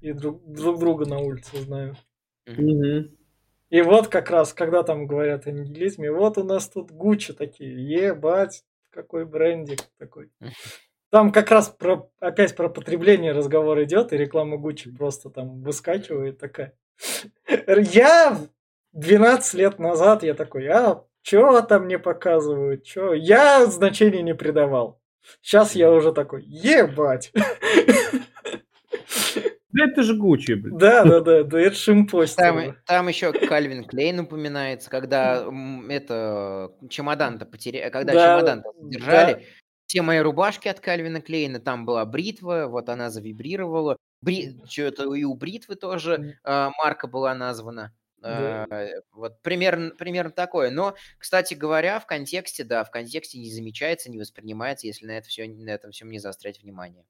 И друг, друг друга на улице знаю. Угу. И вот как раз, когда там говорят о нигилизме, вот у нас тут Гуччи такие, ебать, какой брендик такой. Там как раз про, опять про потребление разговор идет, и реклама Гуччи просто там выскакивает такая. Я 12 лет назад я такой, а что там мне показывают, что? Я значения не придавал. Сейчас я уже такой, ебать. Да это же Гуччи, блин. Да, да, да, да, это шимпост. Там, там еще Кальвин Клейн упоминается, когда это чемодан-то потеряли, когда да, чемодан держали, да. Все мои рубашки от Кальвина Клейна, там была бритва, вот она завибрировала, Бри... Что-то и у бритвы тоже э, марка была названа. Да. Э, вот примерно, примерно такое. Но, кстати говоря, в контексте, да, в контексте не замечается, не воспринимается, если на, это все, на этом всем не заострять внимание.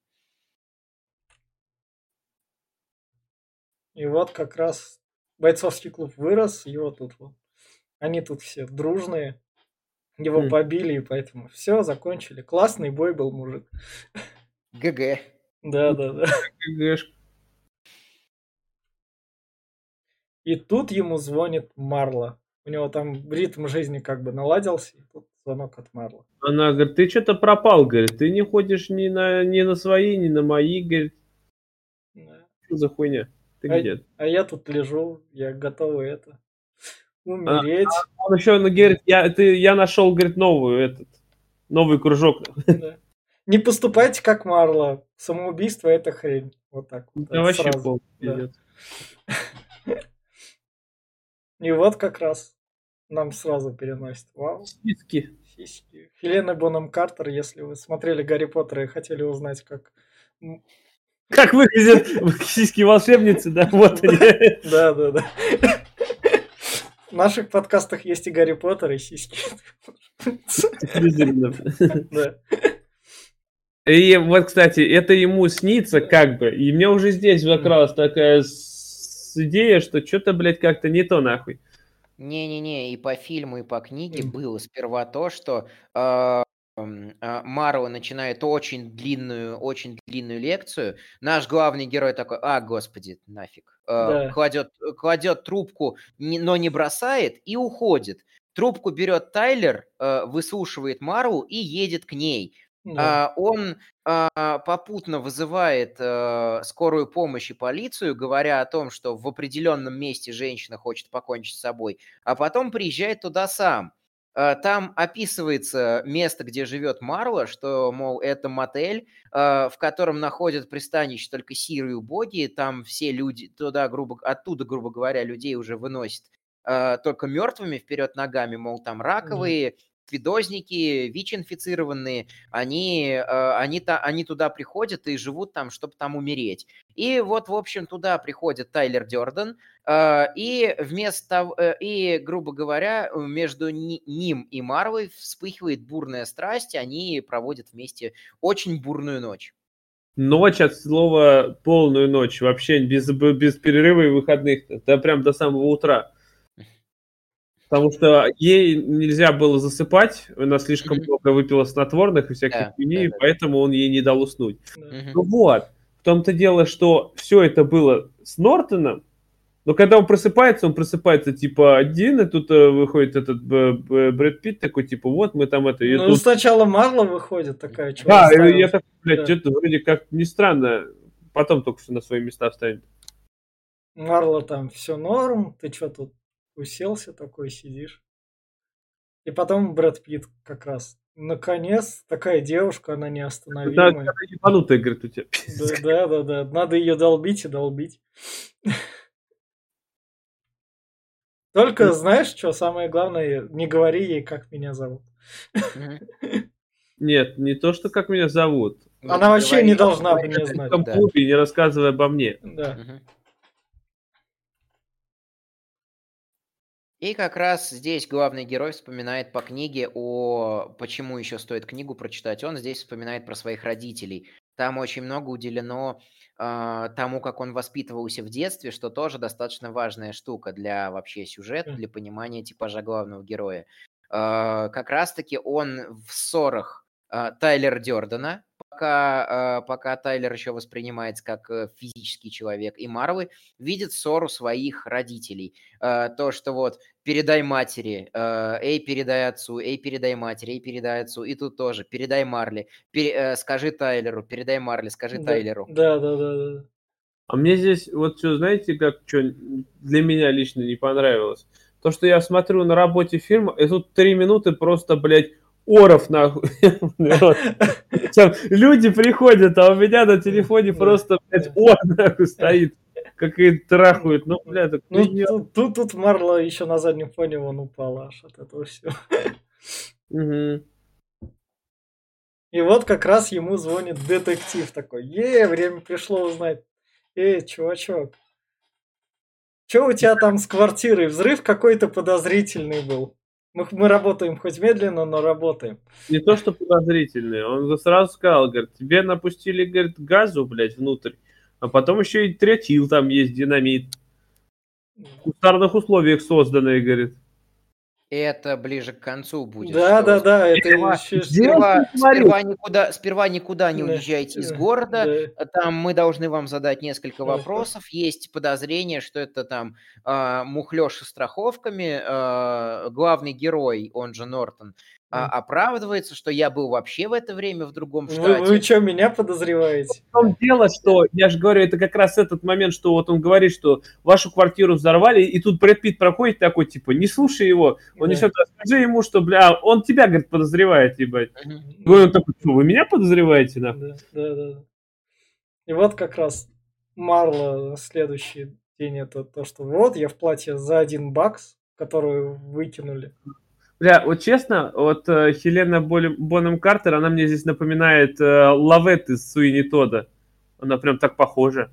И вот как раз бойцовский клуб вырос, его тут вот. Они тут все дружные, его mm. побили, и поэтому все, закончили. Классный бой был, мужик. ГГ. Да, да, да. И тут ему звонит Марла. У него там ритм жизни как бы наладился, и тут звонок от Марла. Она говорит, ты что-то пропал, говорит, ты не ходишь ни на, ни на свои, ни на мои, говорит. Да. Что за хуйня? Ты а, где? А я тут лежу, я готова это умереть. А, он еще говорит, я, ты, я нашел, говорит, новую, этот, новый кружок. Да. Не поступайте как Марла. Самоубийство это хрень. Вот так вот. Да, вообще сразу. Да. И вот как раз нам сразу переносит. Вау. Сиськи. Сиськи. Хелена Боном Картер, если вы смотрели Гарри Поттера и хотели узнать, как... Как выглядят сиськи волшебницы, да? Вот они. Да, да, да. В наших подкастах есть и Гарри Поттер, и сиськи. Да. И вот, кстати, это ему снится как бы. И мне уже здесь закралась такая идея, что что-то, блядь, как-то не то нахуй. Не-не-не, и по фильму, и по книге было сперва то, что э, э, Марла начинает очень длинную, очень длинную лекцию. Наш главный герой такой, а, господи, нафиг. Э, да. кладет, кладет трубку, но не бросает и уходит. Трубку берет Тайлер, э, выслушивает Мару и едет к ней. Да. А, он а, попутно вызывает а, скорую помощь и полицию, говоря о том, что в определенном месте женщина хочет покончить с собой, а потом приезжает туда сам. А, там описывается место, где живет Марла, что, мол, это мотель, а, в котором находят пристанище только сирые убогие, там все люди туда, грубо, оттуда, грубо говоря, людей уже выносят а, только мертвыми вперед ногами, мол, там раковые, видозники, ВИЧ-инфицированные, они, э, они, они туда приходят и живут там, чтобы там умереть. И вот, в общем, туда приходит Тайлер Дёрден, э, и вместо, э, и, грубо говоря, между ним и Марвой вспыхивает бурная страсть, они проводят вместе очень бурную ночь. Ночь от слова полную ночь, вообще без, без перерыва и выходных, это прям до самого утра. Потому что ей нельзя было засыпать, она слишком mm-hmm. много выпила снотворных и всяких yeah, yeah, yeah. поэтому он ей не дал уснуть. Mm-hmm. Ну вот, в том-то дело, что все это было с Нортоном, но когда он просыпается, он просыпается типа один, и тут э, выходит этот Брэд Питт такой, типа, вот мы там это... Ну, тут... сначала Марла выходит такая, что Да, и я так, блядь, да. что-то вроде как не странно, потом только все на свои места встанет. Марла там все норм, ты что тут уселся такой, сидишь. И потом Брэд Питт как раз. Наконец, такая девушка, она неостановимая. Да, ебанутая, говорит, у тебя. Да, да, да, да. Надо ее долбить и долбить. Только знаешь, что самое главное, не говори ей, как меня зовут. Нет, не то, что как меня зовут. Она вообще не должна мне знать. В клубе, не рассказывай обо мне. Да. И как раз здесь главный герой вспоминает по книге о... Почему еще стоит книгу прочитать? Он здесь вспоминает про своих родителей. Там очень много уделено э, тому, как он воспитывался в детстве, что тоже достаточно важная штука для вообще сюжета, для понимания типажа главного героя. Э, как раз-таки он в ссорах э, Тайлера Дёрдена, пока, э, пока Тайлер еще воспринимается как э, физический человек, и Марвы видит ссору своих родителей. Э, то, что вот передай матери, эй, передай отцу, эй, передай матери, эй, передай отцу, и тут тоже передай Марли, пере, скажи Тайлеру, передай Марли, скажи да, Тайлеру. Да, да, да, да. А мне здесь вот что, знаете, как что для меня лично не понравилось? То, что я смотрю на работе фильма, и тут три минуты просто, блядь, оров, нахуй. Люди приходят, а у меня на телефоне просто, блядь, ор, нахуй, стоит. Как и трахают. Ну, бля, так... Ну, тут, тут Марла еще на заднем фоне вон упала аж от этого всего. И вот как раз ему звонит детектив такой. Е, время пришло узнать. Эй, чувачок, что у тебя там с квартирой? Взрыв какой-то подозрительный был. Мы, мы работаем хоть медленно, но работаем. Не то, что подозрительный. Он сразу сказал, говорит, тебе напустили, говорит, газу, блядь, внутрь. А потом еще и тротил там есть, динамит. В кустарных условиях созданный, говорит. Это ближе к концу будет. Да, да, да. Это сперва, еще... сперва, сперва, никуда, сперва никуда не уезжайте из города. Да. Там мы должны вам задать несколько вопросов. Есть подозрение, что это там э, мухлёж со страховками. Э, главный герой, он же Нортон, а, оправдывается, что я был вообще в это время в другом штате. Вы, вы что, меня подозреваете? В том дело, что, я же говорю, это как раз этот момент, что вот он говорит, что вашу квартиру взорвали, и тут Брэд Питт проходит такой, типа, не слушай его, он да. несет, скажи ему, что, бля, он тебя, говорит, подозревает, ебать. Угу. Он такой, что, вы меня подозреваете, нахуй? Да, да, да. И вот как раз Марла следующий день это то, что вот я в платье за один бакс, которую выкинули. Бля, вот честно, вот э, Хелена Бонем Картер, она мне здесь напоминает э, Лавет из Суини Тода. Она прям так похожа.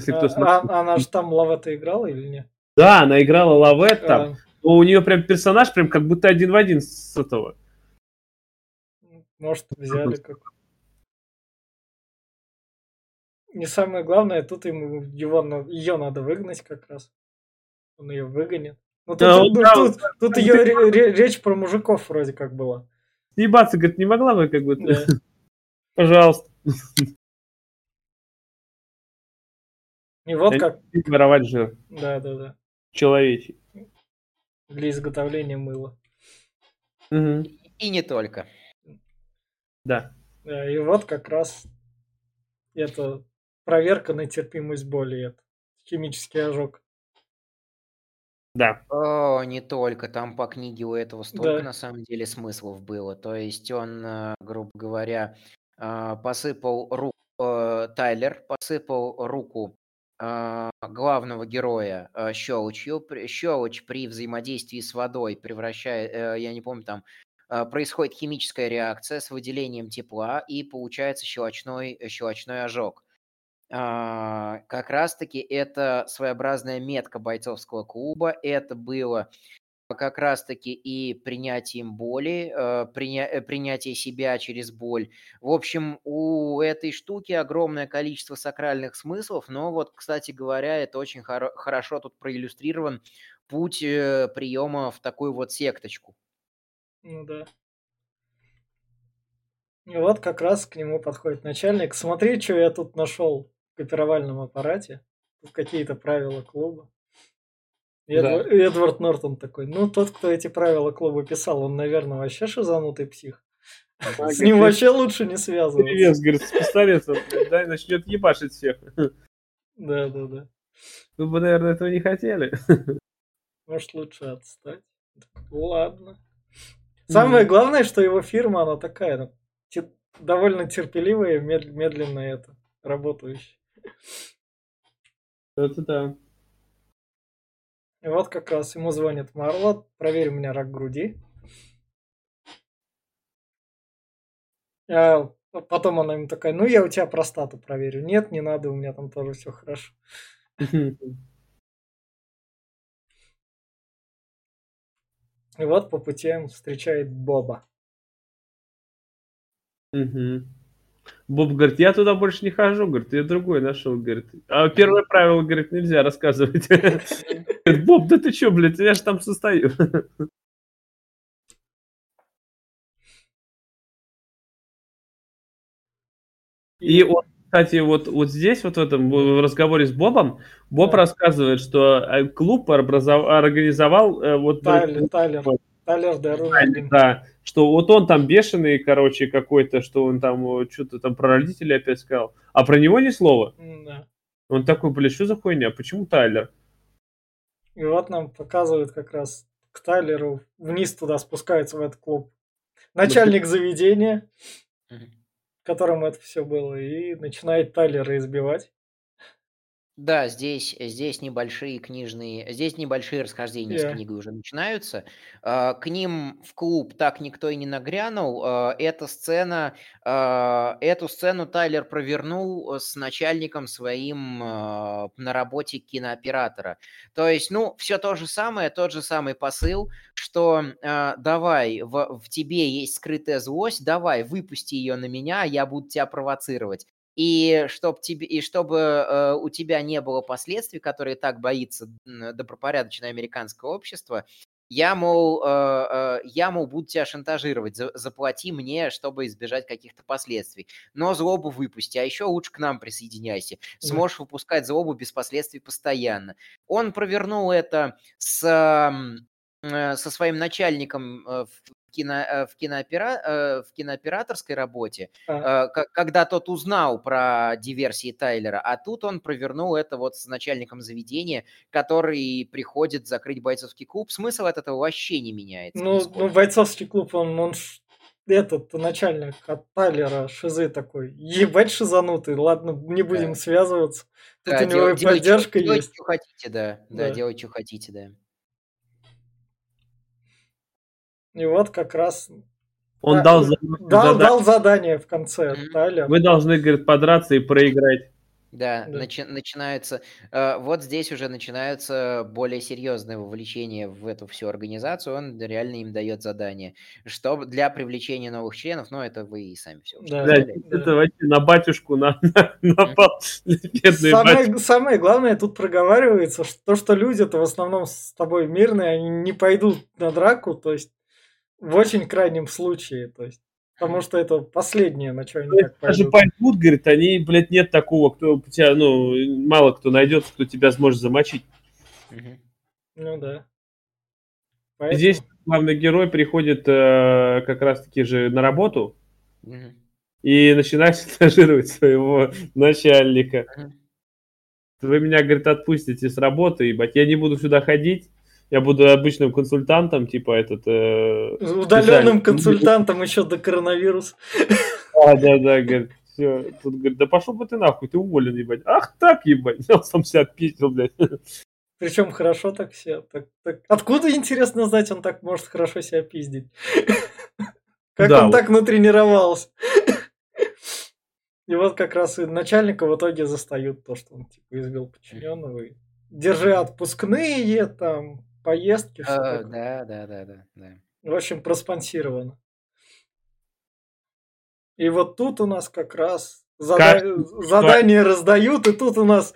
Если кто а, а, она же там Лавета играла или нет? Да, она играла Лавет там. А... Но у нее прям персонаж прям как будто один в один с этого. Может, взяли как. Не самое главное, тут ему его, ее надо выгнать как раз. Он ее выгонит. Ну, тут, да, тут, да, тут, да, тут да, ее ре- речь про мужиков вроде как была. Ебаться, говорит, не могла бы как бы... Да. Пожалуйста. И вот как... Воровать жир. Да, да, да. Человечий. Для изготовления мыла. Угу. И не только. Да. да. И вот как раз это проверка на терпимость боли. Это химический ожог. Да. О, не только. Там по книге у этого столько Да. на самом деле смыслов было. То есть он, э, грубо говоря, а, посыпал руку, э, Тайлер посыпал руку э, главного героя э, щелочью. Щелочь при взаимодействии с водой превращает, э, я не помню, там э, происходит химическая реакция с выделением тепла и получается щелочной, щелочной ожог. А, как раз-таки это своеобразная метка бойцовского клуба. Это было как раз-таки и принятием боли, э, приня, э, принятие себя через боль. В общем, у этой штуки огромное количество сакральных смыслов, но вот, кстати говоря, это очень хоро- хорошо тут проиллюстрирован путь э, приема в такую вот секточку. Ну да. И вот как раз к нему подходит начальник. Смотри, что я тут нашел копировальном аппарате. Тут какие-то правила клуба. Да. Эдвард Нортон такой, ну тот, кто эти правила клуба писал, он, наверное, вообще шизанутый псих. С ним вообще лучше не связываться. Привет, говорит, с пистолетом, да, начнет ебашить всех. Да, да, да. Вы бы, наверное, этого не хотели. Может, лучше отстать. Ладно. Самое главное, что его фирма, она такая, довольно терпеливая, медленно это, работающая. Это да. И вот как раз ему звонит Марлот, проверь у меня рак груди. А потом она ему такая, ну я у тебя простату проверю. Нет, не надо, у меня там тоже все хорошо. И вот по пути встречает Боба. Угу. Боб говорит, я туда больше не хожу, говорит, я другой нашел, говорит. А первое правило, говорит, нельзя рассказывать. Боб, да ты что, блядь, я же там состою. И он, кстати, вот, вот здесь, вот в этом в разговоре с Бобом, Боб рассказывает, что э, клуб организовал э, вот... Тайлер, Тайлер. Да, что вот он там бешеный, короче, какой-то, что он там что-то там про родителей опять сказал, а про него ни слова. Да. Он такой, блин, что за хуйня, почему Тайлер? И вот нам показывают как раз к Тайлеру, вниз туда спускается в этот клуб. Начальник заведения, которому это все было, и начинает Тайлера избивать. Да, здесь, здесь небольшие книжные, здесь небольшие расхождения с книгой уже начинаются. А, к ним в клуб так никто и не нагрянул. А, эта сцена, а, эту сцену Тайлер провернул с начальником своим на работе кинооператора. То есть, ну, все то же самое, тот же самый посыл, что давай, в, в тебе есть скрытая злость, давай, выпусти ее на меня, я буду тебя провоцировать и, чтоб тебе, и чтобы э, у тебя не было последствий, которые так боится добропорядочное американское общество, я, мол, э, э, я, мол, буду тебя шантажировать, за, заплати мне, чтобы избежать каких-то последствий. Но злобу выпусти, а еще лучше к нам присоединяйся. Сможешь да. выпускать злобу без последствий постоянно. Он провернул это с, э, со своим начальником э, кино, э, в, киноопера, э, в кинооператорской работе, а. когда тот узнал про диверсии Тайлера, а тут он провернул это вот с начальником заведения, который приходит закрыть бойцовский клуб. Смысл от этого вообще не меняется. Ну, ну бойцовский клуб, он, он этот начальник от Тайлера Шизы такой, ебать шизанутый, ладно, не будем да. связываться. Тут да, у него дел, и поддержка делайте, есть. Делайте, что хотите, да. Да, да делайте, что хотите, да. И вот как раз он да, дал, дал, задание. дал задание в конце. Mm-hmm. Вы должны, говорит, подраться и проиграть. Да, да. Начи- начинается. Э, вот здесь уже начинается более серьезное вовлечение в эту всю организацию. Он реально им дает задание, что для привлечения новых членов. Но это вы и сами все. Да, да, это вообще на батюшку на, на, напал. Самое, самое главное тут проговаривается, что то, что люди-то в основном с тобой мирные, они не пойдут на драку, то есть в очень крайнем случае, то есть. Потому что это последнее, на что они так Даже пойдут, говорит, они, блядь, нет такого, кто тебя, ну, мало кто найдется, кто тебя сможет замочить. Ну да. Поэтому... Здесь главный герой приходит э, как раз-таки же на работу угу. и начинает стажировать своего начальника. Угу. Вы меня, говорит, отпустите с работы, ебать, я не буду сюда ходить, я буду обычным консультантом, типа этот... Э, Удаленным консультантом еще до коронавируса. Да, да, да, говорит, Все. Тут говорит, да пошел бы ты нахуй, ты уволен, ебать. Ах так, ебать. Он сам себя отпиздил, блядь. Причем хорошо так все. Так, так. Откуда, интересно знать, он так может хорошо себя пиздить? Как Да, он вот. так натренировался? И вот как раз и начальника в итоге застают то, что он типа избил подчиненного. и Держи отпускные, там, поездки, все Э, такое. Да, да, да, да, да. В общем, проспонсировано. И вот тут у нас как раз зада- Каждый- задание раздают, и тут у нас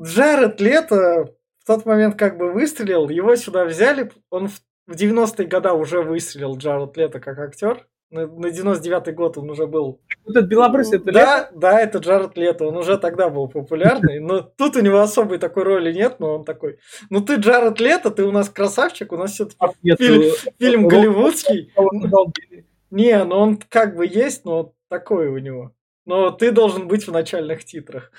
Джаред Лето в тот момент как бы выстрелил, его сюда взяли, он в в 90-е годы уже выстрелил Джаред Лето как актер. На, на 99-й год он уже был этот белобрысый, это да, да, это Джаред Лето, он уже тогда был популярный, но тут у него особой такой роли нет, но он такой, ну ты Джаред Лето, ты у нас красавчик, у нас все-таки Нет, фильм, э, фильм Роб- голливудский. долбили. Не, ну он как бы есть, но такой у него. Но ты должен быть в начальных титрах.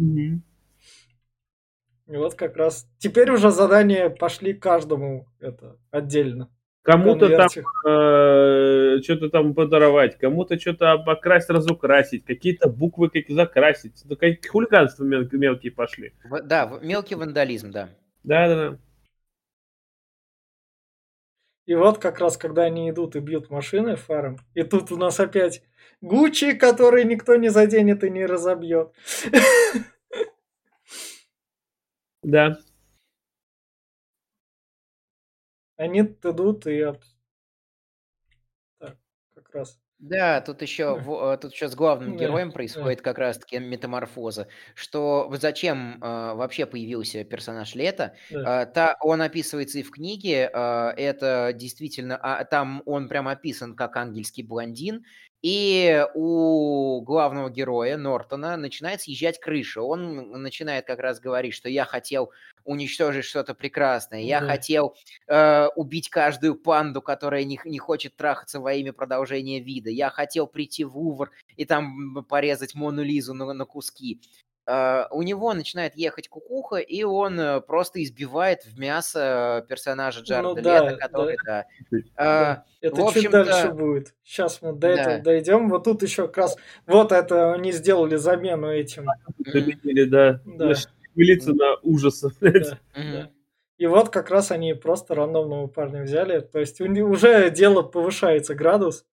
И вот как раз теперь уже задания пошли каждому это отдельно. Кому-то там Конверте. что-то там подаровать, кому-то что-то покрасить, разукрасить, какие-то буквы как закрасить. Ну, какие хулиганства мел- мелкие пошли. В- Да, в- мелкий вандализм, да. Да-да-да. И вот как раз, когда они идут и бьют машины фаром, и тут у нас опять Гуччи, который никто не заденет и не разобьет. Да. Они идут и... Так, как раз. Да, тут еще, Да. тут еще с главным Да, героем да. происходит как раз-таки метаморфоза, что в- зачем э, вообще появился персонаж Лето. Да. Э, та, он описывается и в книге, э, это действительно, а, там он прям описан как ангельский блондин, и у главного героя Нортона начинает съезжать крыша. Он начинает как раз говорить, что я хотел уничтожить что-то прекрасное, я Да. хотел э, убить каждую панду, которая не, не хочет трахаться во имя продолжения вида. Я хотел прийти в Лувр и там порезать Мону Лизу на, на куски. Э, у него начинает ехать кукуха, и он э, просто избивает в мясо персонажа Джареда Ну да, Лето, который, да. Да. Э, Это в чуть дальше будет. Сейчас мы до Да. этого дойдем. Вот тут еще как раз... Вот это они сделали замену этим. Заменили, да. Да. Милиция на ужасы, блядь. И вот как раз они просто рандомного парня взяли. То есть у них уже дело повышается градус.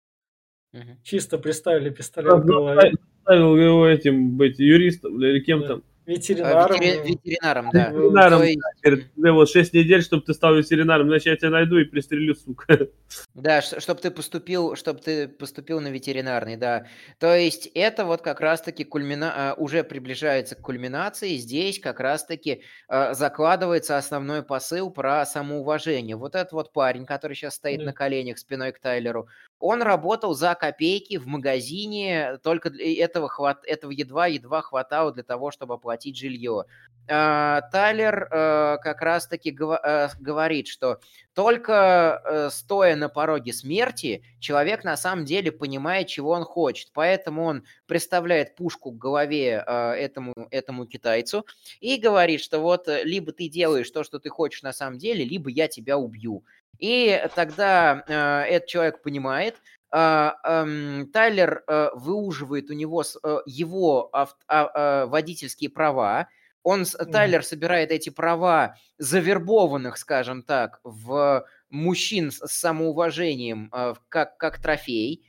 Чисто приставили пистолет в голове. Ставил его этим быть юристом или кем там. Ветеринаром. ветери- ветеринаром, да. Ветеринаром, Говорит, тебе вот 6 недель, чтобы ты стал ветеринаром, иначе я тебя найду и пристрелю, сука. Да, чтобы ты поступил, чтобы ты поступил на ветеринарный, да. То есть это вот как раз-таки кульмина... а, уже приближается к кульминации. Здесь как раз-таки а, закладывается основной посыл про самоуважение. Вот этот вот парень, который сейчас стоит Да. на коленях спиной к Тайлеру, он работал за копейки в магазине, только этого, хват... этого едва-едва хватало для того, чтобы оплатить жилье. А, Тайлер э, как раз-таки э, говорит, что только э, стоя на пороге смерти, человек на самом деле понимает, чего он хочет. Поэтому он представляет пушку к голове этому, этому китайцу и говорит, что вот либо ты делаешь то, что ты хочешь на самом деле, либо я тебя убью. И тогда э, этот человек понимает, а, эм, Тайлер э, выуживает у него э, его ав- а, э, водительские права, он. Тайлер собирает эти права завербованных, скажем так, в мужчин с самоуважением э, как, как трофей.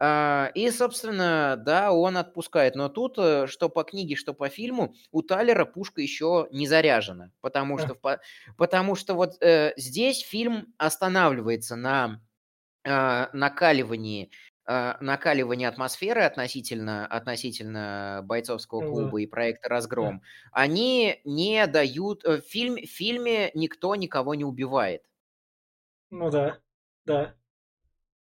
А, И, собственно, да, он отпускает. Но тут, э, что по книге, что по фильму, у Тайлера пушка еще не заряжена. Потому что, потому что вот э, здесь фильм останавливается на а, накаливании, а, накаливании атмосферы относительно, относительно бойцовского Ну клуба и проекта «Разгром», они не дают... э, В, фильм, в фильме никто никого не убивает. Ну да, да.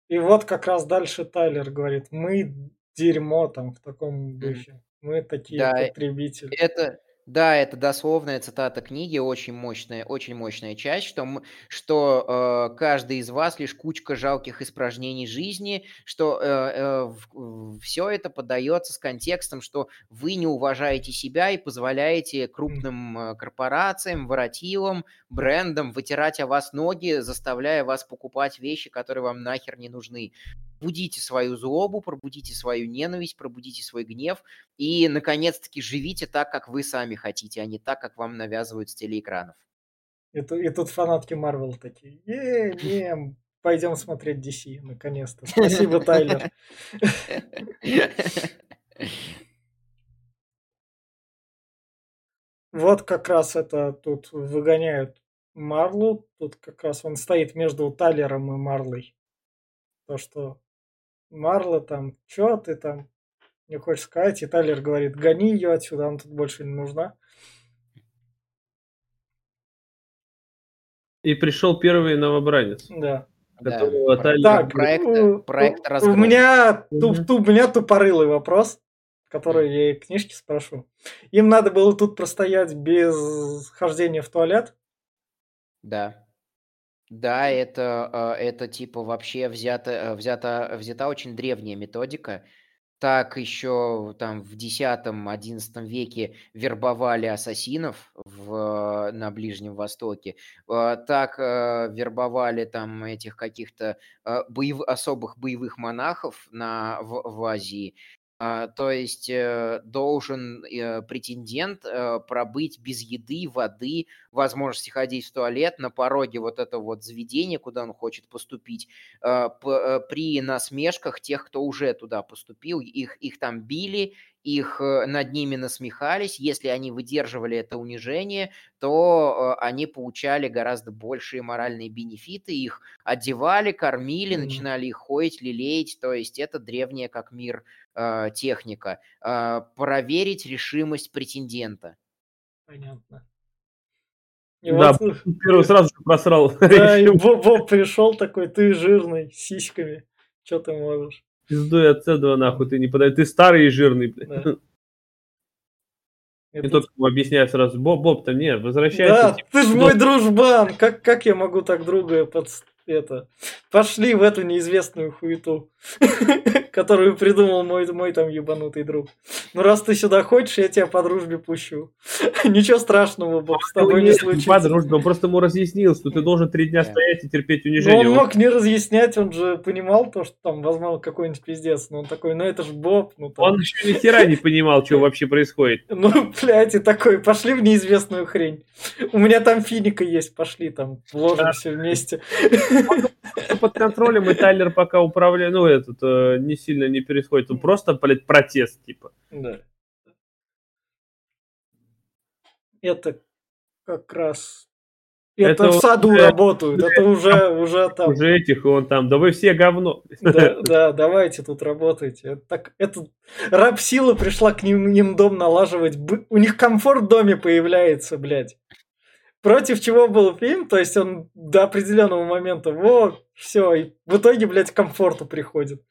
И вот как раз дальше Тайлер говорит, мы дерьмо там в таком духе. Мы такие Да, потребители. Это, Да, это дословная цитата книги, очень мощная, очень мощная часть, что, что э, каждый из вас лишь кучка жалких испражнений жизни, что э, э, все это подается с контекстом, что вы не уважаете себя и позволяете крупным э, корпорациям, воротилам, брендам вытирать о вас ноги, заставляя вас покупать вещи, которые вам нахер не нужны. Пробудите свою злобу, пробудите свою ненависть, пробудите свой гнев и, наконец-таки, живите так, как вы сами хотите, а не так, как вам навязывают с телеэкранов. И, и тут фанатки Марвел такие, е, не, пойдем смотреть DC, наконец-то. Спасибо, Тайлер. Вот как раз это тут выгоняют Марлу. Тут как раз он стоит между Тайлером и Марлой. То, что Марла там, что ты там не хочешь сказать? И Тайлер говорит, гони ее отсюда, она тут больше не нужна. И пришел первый новобранец. Да. Которого да. Тайлер... Так, проект, у, проект у, у меня, туп, туп, у меня тупорылый вопрос, который я и книжки спрошу. Им надо было тут простоять без хождения в туалет? Да. Да, это, а, это типа вообще взята, э, взята, взята очень древняя методика. Так еще там в X-XI веке вербовали ассасинов в, на Ближнем Востоке. А, так э, вербовали там этих каких-то э, боев, особых боевых монахов на, в, в Азии. А, то есть э, должен э, претендент э, пробыть без еды, воды, возможности ходить в туалет на пороге вот этого вот заведения, куда он хочет поступить, при насмешках тех, кто уже туда поступил, их, их там били, их над ними насмехались, если они выдерживали это унижение, то они получали гораздо большие моральные бенефиты, их одевали, кормили, mm-hmm. начинали их хоить, лелеять, то есть это древнее как мир э, техника, э, проверить решимость претендента. Понятно. И да, вот, первый сразу же просрал. Да, и Боб, Боб пришел такой, ты жирный, с сиськами, что ты можешь? Пиздуй от этого нахуй, ты не подай, ты старый и жирный, блядь. Да. И Это... тот ему объясняет сразу, Боб, Боб-то не, возвращайся. Да, типа, ты же мой дружбан, как, как я могу так друга под, это, пошли в эту неизвестную хуету, которую придумал мой, мой там ебанутый друг. Ну, раз ты сюда хочешь, я тебя по дружбе пущу. Ничего страшного, Боб, с тобой не случится. По дружбе, он просто ему разъяснил, что ты должен три дня стоять и терпеть унижение. Но он мог не разъяснять, он же понимал то, что там, возможно, какой-нибудь пиздец. Но он такой, ну это ж Боб. Ну, там... Он еще ни хера не понимал, что вообще происходит. Ну, блядь, и такой, пошли в неизвестную хрень. У меня там финика есть, пошли там, вложимся вместе. Под контролем, и Тайлер пока управляет, ну, этот, э, не сильно не происходит. Он просто, блядь, протест, типа. Да. Это как раз это, это в саду уже, работают, это уже, уже там. Уже этих, он там, да вы все говно. Да, да давайте тут работайте. Это, так, это раб сила пришла к ним, им дом налаживать. У них комфорт в доме появляется, блядь против чего был фильм, то есть он до определенного момента, вот, все, и в итоге, блядь, к комфорту приходит.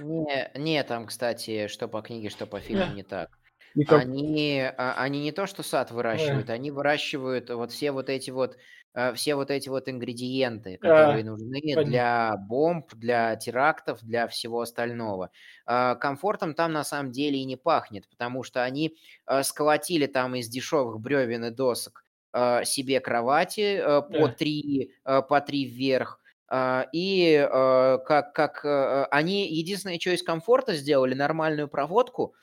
Не, не, там, кстати, что по книге, что по фильму не так. Никак. Они, а, они не то, что сад выращивают, yeah. они выращивают вот все вот эти вот э, все вот эти вот ингредиенты, которые а, нужны понятно. для бомб, для терактов, для всего остального. А, комфортом там на самом деле и не пахнет, потому что они э, сколотили там из дешевых бревен и досок себе кровати э, по три, э, по три вверх. А, и э, как, как они единственное, что из комфорта сделали, нормальную проводку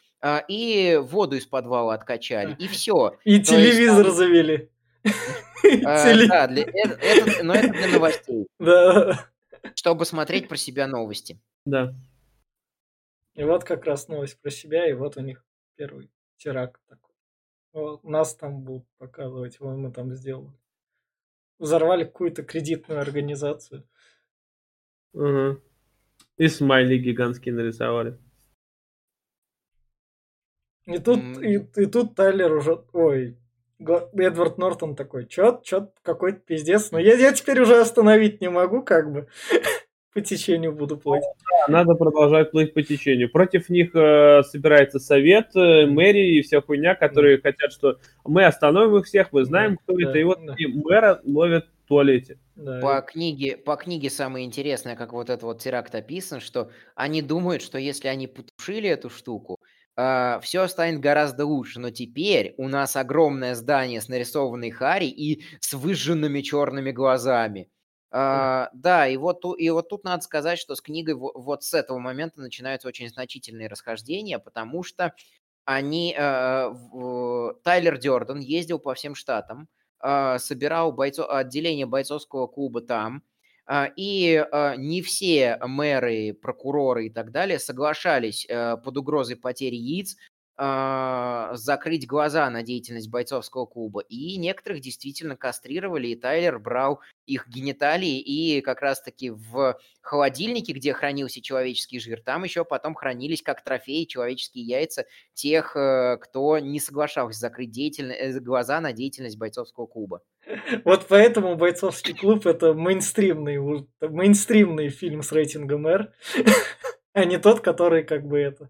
и воду из подвала откачали. И все. И То телевизор есть, завели. Да, но это для новостей. Да. Чтобы смотреть про себя новости. Да. И вот как раз новость про себя, и вот у них первый теракт такой. Вот, нас там будут показывать, вот мы там сделали. Взорвали какую-то кредитную организацию. Угу. И смайли гигантские нарисовали. И тут, mm. и, и тут Тайлер уже, ой, Эдвард Нортон такой, чё, чё, какой-то пиздец. Но я, я теперь уже остановить не могу, как бы. по течению буду плыть. Надо продолжать плыть по течению. Против них э, собирается совет, э, мэрии и вся хуйня, которые mm. хотят, что мы остановим их всех, мы знаем, кто да, это. И вот да. и мэра ловят в туалете. Да. По, книге, по книге самое интересное, как вот этот вот теракт описан, что они думают, что если они потушили эту штуку, Uh, все станет гораздо лучше. Но теперь у нас огромное здание с нарисованной Хари и с выжженными черными глазами. А, да, и вот, и вот тут надо сказать, что с книгой вот с этого момента начинаются очень значительные расхождения, потому что они, э, Тайлер Дёрден ездил по всем штатам, э, собирал бойцо, отделение бойцовского клуба там, э, и э, не все мэры, прокуроры и так далее соглашались э, под угрозой потери яиц э, закрыть глаза на деятельность бойцовского клуба. И некоторых действительно кастрировали, и Тайлер брал их гениталии, и как раз-таки в холодильнике, где хранился человеческий жир, там еще потом хранились как трофеи человеческие яйца тех, э, кто не соглашался закрыть деятель... Э, глаза на деятельность бойцовского клуба. Вот поэтому бойцовский клуб это мейнстримный, мейнстримный фильм с рейтингом R, а не тот, который как бы это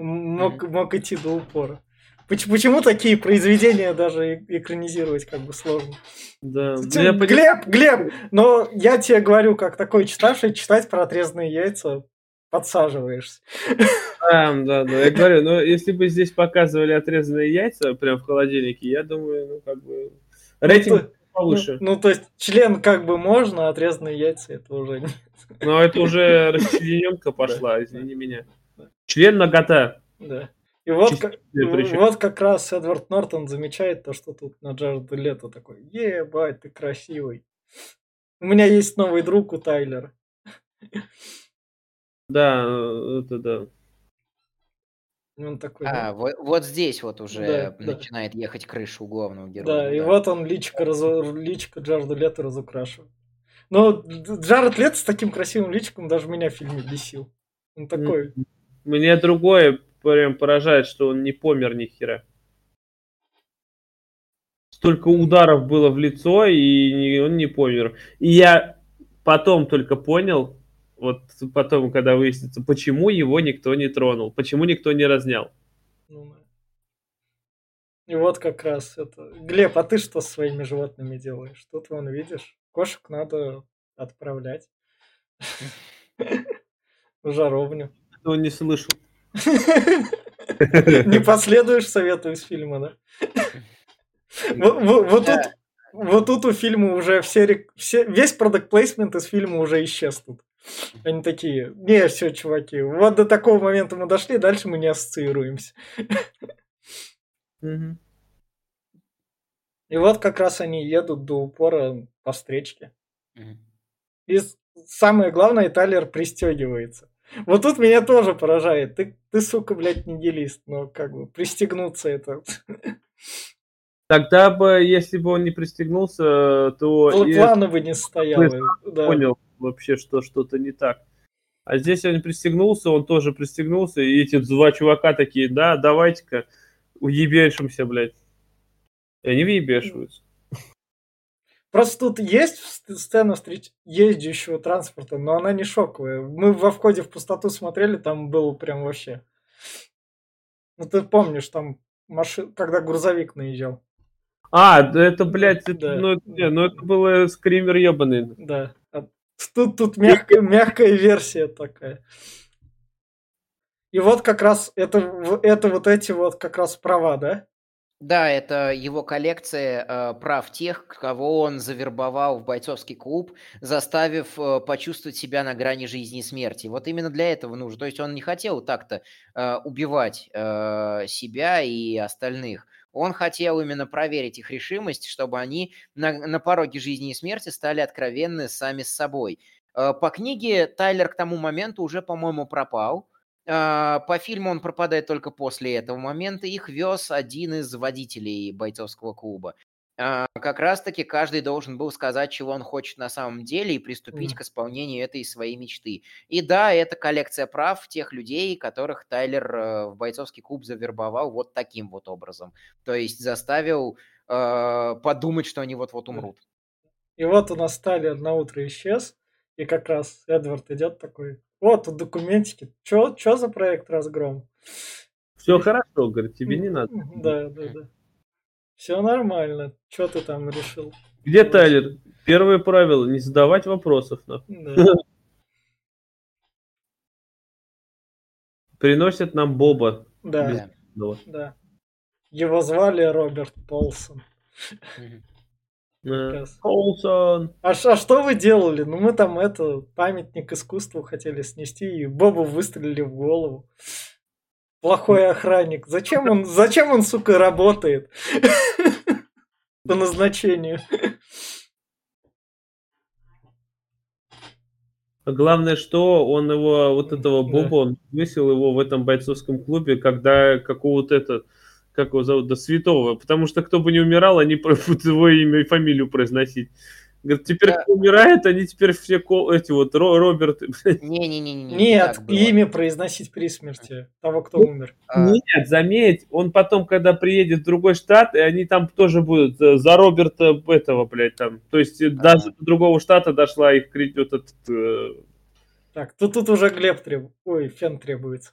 мог, мог идти до упора. Почему, почему такие произведения даже экранизировать как бы сложно? Да. Ты, Глеб, Глеб, но я тебе говорю, как такой читавший, читать про отрезанные яйца подсаживаешься. Да, да, да. Я говорю, но если бы здесь показывали отрезанные яйца прям в холодильнике, я думаю, ну как бы ну, рейтинг ну, повыше. Ну, ну, то есть член как бы можно, а отрезанные яйца это уже нет. Но это уже расчлененка пошла, извини меня. Член нагота. Да. И вот, как, вот как раз Эдвард Нортон замечает то, что тут на Джареда Лето такой, ебать, ты красивый. У меня есть новый друг у Тайлера. Да, это да. Он такой, а, да. вот, вот здесь вот уже да, начинает да. ехать крыша у главного героя. Да, да. и вот он личко, разу... личко Джареда Лето разукрашивает. Но Джаред Лето с таким красивым личиком даже меня в фильме бесил. Он такой... Мне другое прям поражает, что он не помер ни хера. Столько ударов было в лицо, и он не помер. И я потом только понял, вот потом, когда выяснится, почему его никто не тронул, почему никто не разнял. Ну и вот как раз это. Глеб, а ты что с своими животными делаешь? Тут вон видишь, кошек надо отправлять в жаровню. Кто не слышал. Не последуешь совету из фильма, да? Вот тут вот тут у фильма уже все, все весь продукт плейсмент из фильма уже исчез тут. Они такие, не, все, чуваки, вот до такого момента мы дошли, дальше мы не ассоциируемся. И вот как раз они едут до упора по встречке. И самое главное, Тайлер пристегивается. Вот тут меня тоже поражает. Ты, ты сука, блядь, нигилист, но как бы пристегнуться это... Тогда бы, если бы он не пристегнулся, то... Плана бы не стояло. Да. Понял вообще, что что-то не так. А здесь он пристегнулся, он тоже пристегнулся, и эти два чувака такие, да, давайте-ка уебешимся, блядь. И они въебешиваются. Просто тут есть сцена встреч ездящего транспорта, но она не шоковая. Мы во входе в пустоту смотрели, там было прям вообще. Ну ты помнишь, там машин, когда грузовик наезжал. А, это, блядь, это, да. ну, не, ну это было скример ебаный. Да. А тут, тут мягкая, мягкая версия такая. И вот как раз это, это вот эти вот как раз права, да? Да, это его коллекция э, прав тех, кого он завербовал в бойцовский клуб, заставив э, почувствовать себя на грани жизни и смерти. Вот именно для этого нужно. То есть он не хотел так-то э, убивать э, себя и остальных. Он хотел именно проверить их решимость, чтобы они на, на пороге жизни и смерти стали откровенны сами с собой. Э, по книге Тайлер к тому моменту уже, по-моему, пропал. А, по фильму он пропадает только после этого момента. Их вез один из водителей бойцовского клуба. А, как раз-таки каждый должен был сказать, чего он хочет на самом деле, и приступить mm. к исполнению этой своей мечты. И да, это коллекция прав тех людей, которых Тайлер э, в бойцовский клуб завербовал вот таким вот образом. То есть заставил э, подумать, что они вот-вот умрут. И вот у нас Тайлер на утро исчез, И как раз Эдвард идет такой, вот тут документики, чё, чё за проект «Разгром»? Все хорошо, говорит, тебе не надо. Да, да, да. Все нормально. Что ты там решил? Где Тайлер? Первое правило, не задавать вопросов. нахуй. Да. Приносят нам Боба. Да, да. Его звали Роберт Полсон. Раз. Колсон. А, а что вы делали? Ну, мы там это, памятник искусству хотели снести, и Бобу выстрелили в голову. Плохой охранник. Зачем он, зачем он, сука, работает? По назначению. А Главное, что он его, вот этого Да. Боба, он высел его в этом бойцовском клубе, когда какого-то это, как его зовут, до святого. Потому что кто бы не умирал, они будут его имя и фамилию произносить. Говорит, теперь Да. кто умирает, они теперь все ко- эти вот Ро- Роберты. блядь. Не-не-не-не. не Нет, имя произносить при смерти того, кто Ну, умер. А, Нет, заметь, он потом, когда приедет в другой штат, и они там тоже будут э, за Роберта этого, блядь, там. То есть э, даже до другого штата дошла их вот этот, э, Так, тут, тут уже Глеб требует. Ой, фен требуется.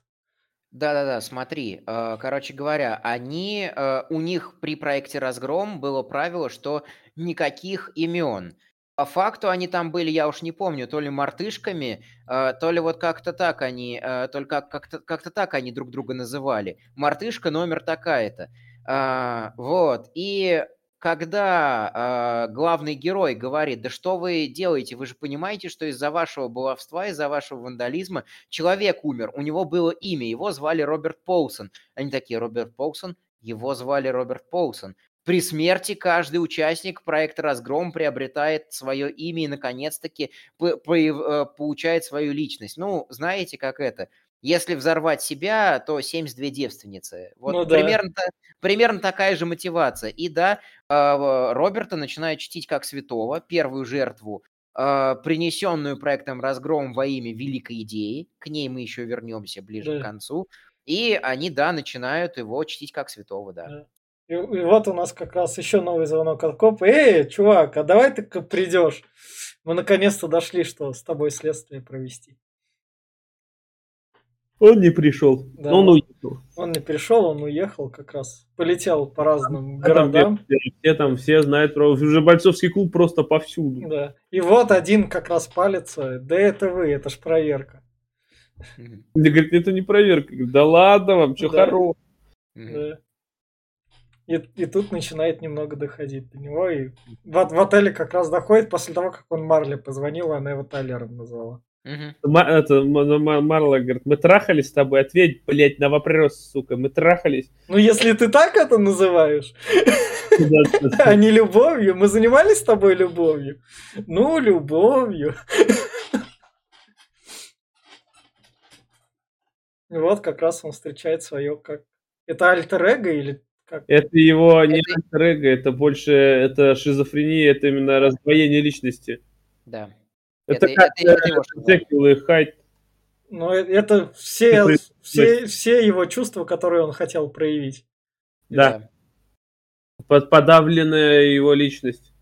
Да-да-да, смотри, э, короче говоря, они, э, у них при проекте «Разгром» было правило, что никаких имен. По факту они там были, я уж не помню, то ли мартышками, э, то ли вот как-то так они, только как-то как-то так они друг друга называли. Мартышка номер такая-то. А, вот, и когда а, главный герой говорит, да что вы делаете, вы же понимаете, что из-за вашего баловства, из-за вашего вандализма человек умер, у него было имя, его звали Роберт Поусон. Они такие, Роберт Поусон? Его звали Роберт Поусон. При смерти каждый участник проекта «Разгром» приобретает свое имя и, наконец-таки, э, получает свою личность. Ну, знаете, как это? Если взорвать себя, то 72 девственницы. Вот Ну да. примерно, та- примерно такая же мотивация. И да, а, Роберта начинают чтить как святого, первую жертву, а, принесенную проектом «Разгром» во имя великой идеи. К ней мы еще вернемся ближе Да. к концу. И они, да, начинают его чтить как святого, да. Да. И, и вот у нас как раз еще новый звонок от копа. Эй, чувак, а давай ты придешь. Мы наконец-то дошли, что с тобой следствие провести. Он не пришел, Да. он уехал. Он не пришел, он уехал как раз. Полетел по разным А там городам. все, все там, все знают про... Уже бойцовский клуб просто повсюду. Да. И вот один как раз палится. Да это вы, это ж проверка. Мне говорит, это не проверка. Да ладно вам, что Да. Да. И, и тут начинает немного доходить до него. И в, в отеле как раз доходит после того, как он Марли позвонил, она его Тайлером назвала. Ма- это, Марла говорит, мы трахались с тобой, ответь, блядь, на вопрос, сука, мы трахались. Ну, если ты так это называешь, а не любовью, мы занимались с тобой любовью. Ну, любовью. Вот как раз он встречает свое как... Это альтер или как? Это его не Это- альтер это больше, это шизофрения, это именно раздвоение личности. Да. Это, Это- как это- это его. Джекил и Хайд. Ну, э- это все, все, все его чувства, которые он хотел проявить. Да, под- подавленная его личность,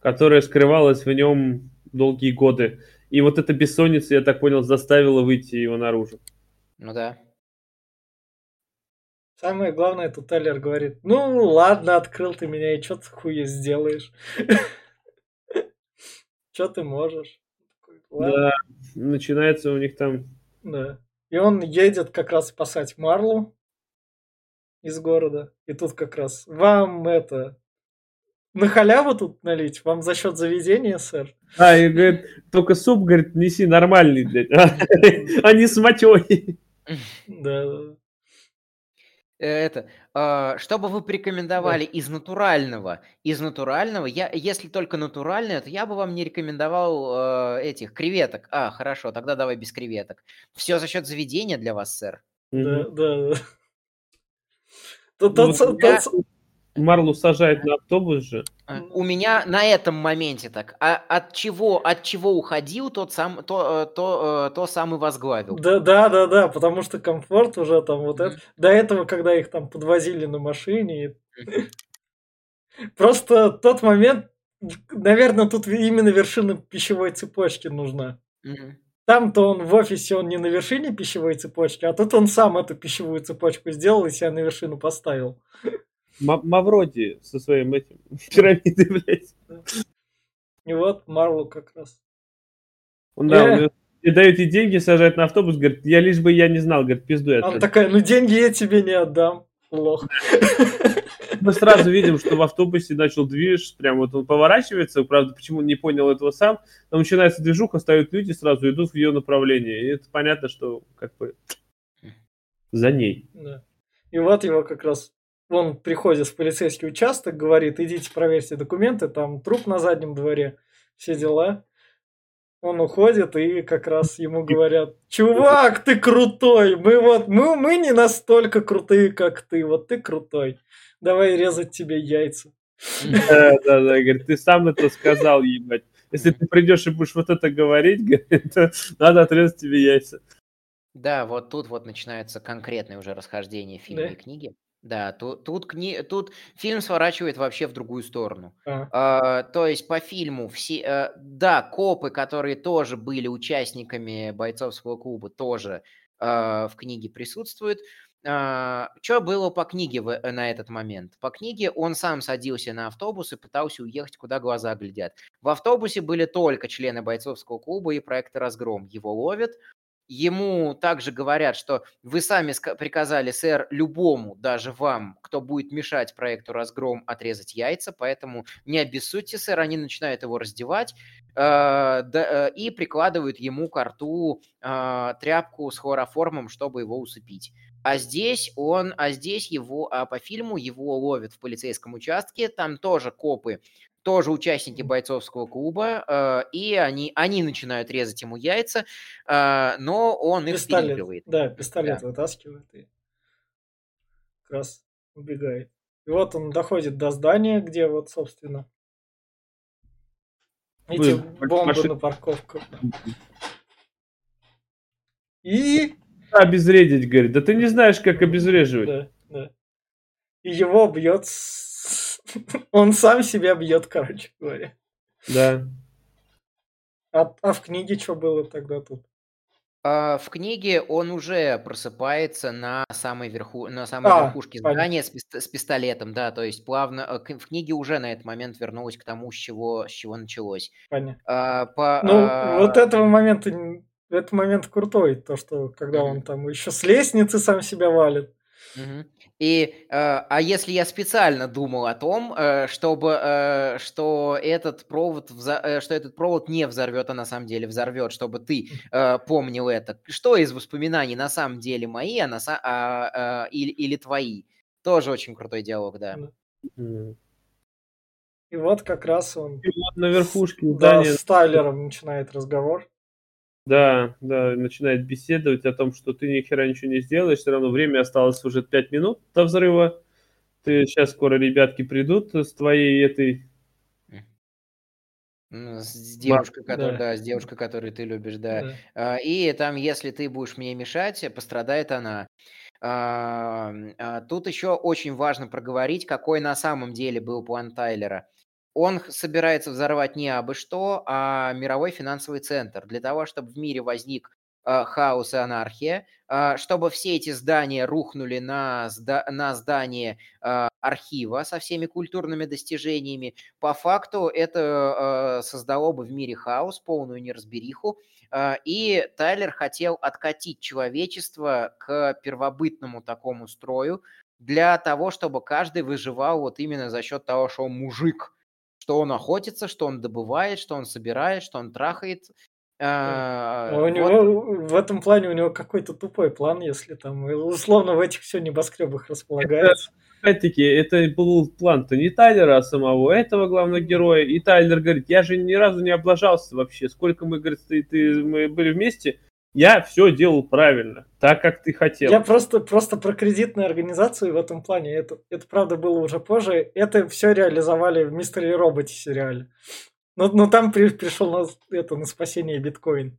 которая скрывалась в нем долгие годы. И вот эта бессонница, я так понял, заставила выйти его наружу. Ну да. Самое главное, тут Тайлер говорит, ну, ладно, открыл ты меня, и что ты хуя сделаешь? Что ты можешь? «Ладно». Да, начинается у них там... Да. И он едет как раз спасать Марлу из города. И тут как раз вам это на халяву тут налить? Вам за счет заведения, сэр? А, и говорит, только суп, говорит, неси нормальный, блядь, а не с мочой. Да, да. Э, Это, а, что бы вы порекомендовали из натурального? Из натурального, я, если только натуральное, то я бы вам не рекомендовал э, этих креветок. А, хорошо, тогда давай без креветок. Все за счет заведения для вас, сэр. Да, да, да. Тот- Ну, тот- тот- я- Марлу сажают на автобус же. А. У меня на этом моменте так. А от чего, от чего уходил, тот сам, то, э, то, э, то сам и возглавил. Да, да, да, да, потому что комфорт уже там вот это. До этого, когда их там подвозили на машине, просто тот момент наверное, тут именно вершина пищевой цепочки нужна. Там-то он в офисе, он не на вершине пищевой цепочки, а тут он сам эту пищевую цепочку сделал и себя на вершину поставил. Ма- Мавроди со своим этим пирамидой, блядь. И вот Марвел как раз. Он, да, Э. мне дает ей деньги, сажает на автобус, говорит, я лишь бы я не знал, говорит, пизду я Она отсюда». такая, ну деньги я тебе не отдам, лох. Мы сразу видим, что в автобусе начал движ, прям вот он поворачивается, правда, почему не понял этого сам, там начинается движуха, стоят люди, сразу идут в ее направлении, и это понятно, что как бы за ней. Да. И вот его как раз, он приходит в полицейский участок, говорит, идите проверьте документы, там труп на заднем дворе, все дела. Он уходит, и как раз ему говорят, чувак, ты крутой, мы вот, мы, мы не настолько крутые, как ты, вот ты крутой, давай резать тебе яйца. Да, да, да, говорит, ты сам это сказал, ебать. Если ты придешь и будешь вот это говорить, говорит, то надо отрезать тебе яйца. Да, вот тут вот начинается конкретное уже расхождение фильма Да. и книги. Да, тут, тут, кни... тут фильм сворачивает вообще в другую сторону. А, А, то есть по фильму все, э, да, копы, которые тоже были участниками бойцовского клуба, тоже а, в книге присутствуют. Что было по книге в- э, на этот момент? По книге он сам садился на автобус и пытался уехать, куда глаза глядят. В автобусе были только члены бойцовского клуба и проекта «Разгром». Его ловят, Ему также говорят, что вы сами приказали, сэр, любому, даже вам, кто будет мешать проекту «Разгром», отрезать яйца, поэтому не обессудьте, сэр. Они начинают его раздевать э, э, и прикладывают ему к рту э, тряпку с хлороформом, чтобы его усыпить. А здесь он, а здесь его, а по фильму его ловят в полицейском участке, там тоже копы, тоже участники бойцовского клуба, э, и они, они начинают резать ему яйца, э, но он их пистолет, переигрывает. да, пистолет вытаскивает и как раз убегает. И вот он доходит до здания, где вот, собственно, эти Вы- бомбы машин- на парковках. И Обезвредить, говорит. Да ты не знаешь, как обезвреживать. Да, да. И его бьет... Он сам себя бьет, короче говоря. Да. А, а в книге что было тогда тут? А, В книге он уже просыпается на самой верху, на самой А, верхушке здания с, пист- с пистолетом, да, то есть плавно э, в книге уже на этот момент вернулась к тому, с чего, с чего началось. Понятно. А, по, Ну, а, вот этого момента... Этот момент крутой, то, что когда Мгм. он там еще с лестницы сам себя валит. И, э, а если я специально думал о том, э, чтобы, э, что этот провод, вза- э, что этот провод не взорвет, а на самом деле взорвет, чтобы ты э, помнил это, что из воспоминаний на самом деле мои, а на са- а, э, или, или твои, тоже очень крутой диалог, да. И вот как раз он И вот на верхушке да, с Тайлером начинает разговор. Да, да, начинает беседовать о том, что ты ни хера ничего не сделаешь, все равно время осталось уже 5 минут до взрыва. Ты сейчас скоро ребятки придут с твоей этой С девушкой, которая, да. да, с девушкой, которую ты любишь, да. Да. А, И там, если ты будешь мне мешать, пострадает она. А, а, Тут еще очень важно проговорить, какой на самом деле был план Тайлера. Он собирается взорвать не абы что, а мировой финансовый центр. Для того, чтобы в мире возник а, хаос и анархия, а, чтобы все эти здания рухнули на, зда- на здание а, архива со всеми культурными достижениями. По факту это создало бы в мире хаос, полную неразбериху, И Тайлер хотел откатить человечество к первобытному такому строю для того, чтобы каждый выживал вот именно за счет того, что он мужик, что он охотится, что он добывает, что он собирает, что он трахает. А, А у вот. него в этом плане у него какой-то тупой план, если там условно в этих все небоскребах располагается. Опять-таки, это был план-то не Тайлера, а самого этого главного героя. И Тайлер говорит, я же ни разу не облажался вообще. Сколько мы, говорит, ты, ты- мы были вместе, я все делал правильно, так, как ты хотел. Я просто, просто про кредитную организацию в этом плане, это, это правда было уже позже, это все реализовали в Мистере Роботе сериале. Но, но там при- пришел на, это, на спасение биткоин.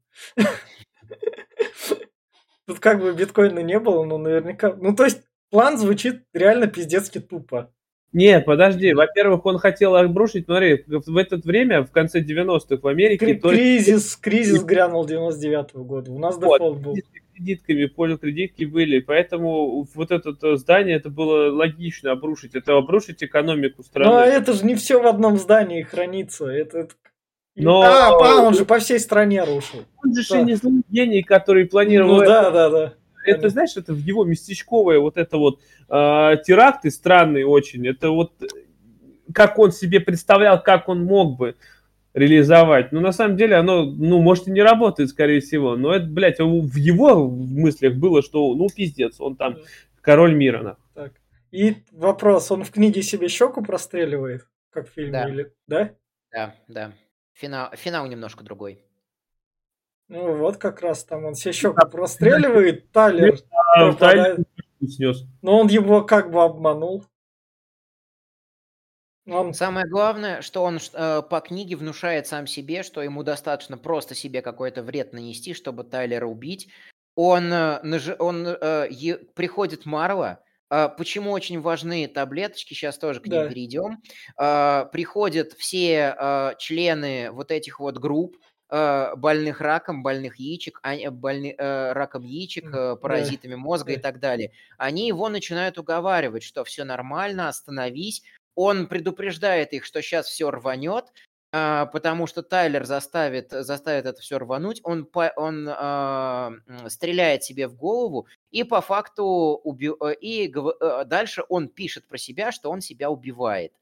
Тут как бы биткоина не было, но наверняка... Ну, то есть план звучит реально пиздецки тупо. Не, подожди. Во-первых, он хотел обрушить, смотри, в это время, в конце 90-х в Америке... Кри- кризис, кризис грянул 99-го года. У нас вот, дефолт был. Кредитками, поликредитки были, поэтому вот это здание, это было логично обрушить. Это обрушить экономику страны. А это же не все в одном здании хранится. Это, это... Но... А, он же по всей стране рушил. Он же да. не злой гений, который планировал... Ну, да, да, да это, знаешь, это в его местечковое вот это вот э, теракты странные очень. Это вот как он себе представлял, как он мог бы реализовать. Но на самом деле оно, ну, может и не работает, скорее всего. Но это, блядь, в его мыслях было, что, ну, пиздец, он там король мира. На. Так. И вопрос, он в книге себе щеку простреливает, как в фильме, да. или, да? Да, да. Финал, финал немножко другой. Ну вот как раз там он себе щеку простреливает, Тайлер Но он его как бы обманул. Он... Самое главное, что он э, по книге внушает сам себе, что ему достаточно просто себе какой-то вред нанести, чтобы Тайлера убить. Он, э, он э, е, приходит Марла, э, Почему очень важны таблеточки, сейчас тоже к ним да. перейдем. Э, приходят все э, члены вот этих вот групп, больных раком, больных яичек, а, больны, э, раком яичек, э, паразитами мозга и так далее. Они его начинают уговаривать, что все нормально, остановись. Он предупреждает их, что сейчас все рванет, а, потому что Тайлер заставит, заставит это все рвануть. Он, он э, стреляет себе в голову и по факту уби... и дальше он пишет про себя, что он себя убивает.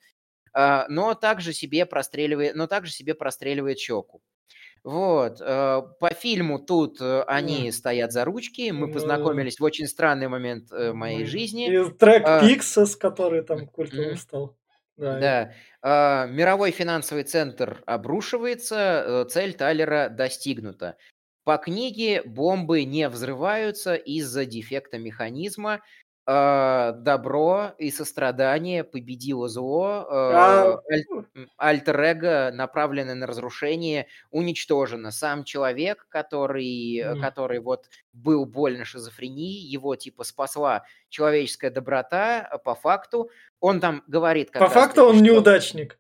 Но также себе простреливает, но также себе простреливает щеку. Вот. Э, по фильму тут э, они стоят за ручки. Мы познакомились в очень странный момент э, моей жизни. И трек а, Pixas, который там культовым стал. Да. да. А, мировой финансовый центр обрушивается, цель Тайлера достигнута. По книге бомбы не взрываются из-за дефекта механизма, добро и сострадание победило зло, а... альтер-эго, направленное на разрушение, уничтожено. Сам человек, который, mm. который вот был больно шизофренией, его типа спасла человеческая доброта, по факту. Он там говорит... Как по факту он что... неудачник.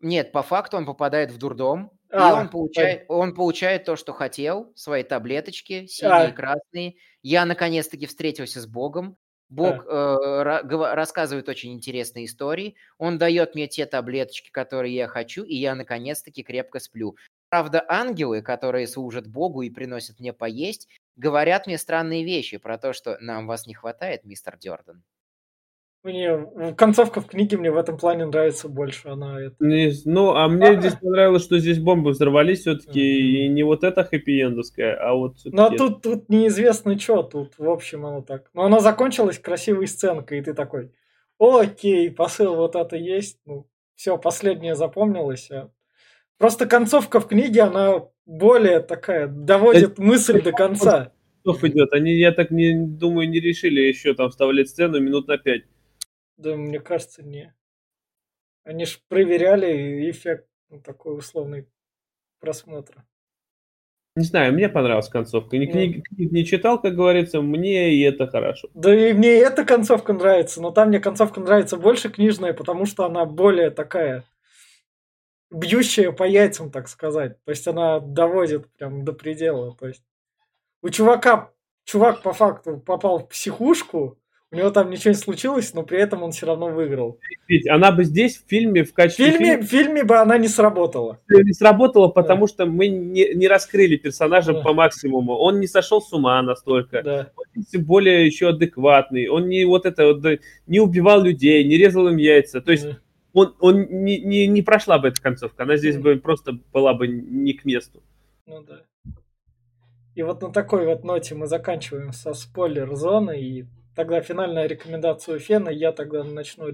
Нет, по факту он попадает в дурдом, а, и он получает, он получает то, что хотел, свои таблеточки, синие а. и красные. Я наконец-таки встретился с Богом. Бог э, рассказывает очень интересные истории. Он дает мне те таблеточки, которые я хочу, и я наконец-таки крепко сплю. Правда, ангелы, которые служат Богу и приносят мне поесть, говорят мне странные вещи про то, что нам вас не хватает, мистер Дёрден. Мне концовка в книге мне в этом плане нравится больше. Она это... не, ну, а мне а, здесь понравилось, что здесь бомбы взорвались все-таки, mm-hmm. и не вот эта хэппи-эндовская, а вот Ну, а тут, тут неизвестно что, тут, в общем, оно так. Но она закончилась красивой сценкой, и ты такой, окей, посыл вот это есть, ну, все, последнее запомнилось. А... Просто концовка в книге, она более такая, доводит мысль до конца. идет. Они, я так не думаю, не решили еще там вставлять сцену минут на пять. Да, мне кажется, не. Они же проверяли эффект ну, такой условный просмотра. Не знаю, мне понравилась концовка. Ни ну. книг, книг не читал, как говорится, мне и это хорошо. Да и мне эта концовка нравится, но там мне концовка нравится больше книжная, потому что она более такая бьющая по яйцам, так сказать. То есть она доводит прям до предела. То есть у чувака, чувак по факту попал в психушку, у него там ничего не случилось, но при этом он все равно выиграл. Ведь она бы здесь в фильме в качестве... В фильме, фильма... в фильме бы она не сработала. Не сработала, потому да. что мы не, не раскрыли персонажа да. по максимуму. Он не сошел с ума настолько. Да. Он тем более еще адекватный. Он не вот это вот, не убивал людей, не резал им яйца. То есть да. он, он не, не, не прошла бы эта концовка. Она здесь да. бы просто была бы не к месту. Ну да. И вот на такой вот ноте мы заканчиваем со спойлер-зоной и тогда финальная рекомендация Фена, я тогда начну.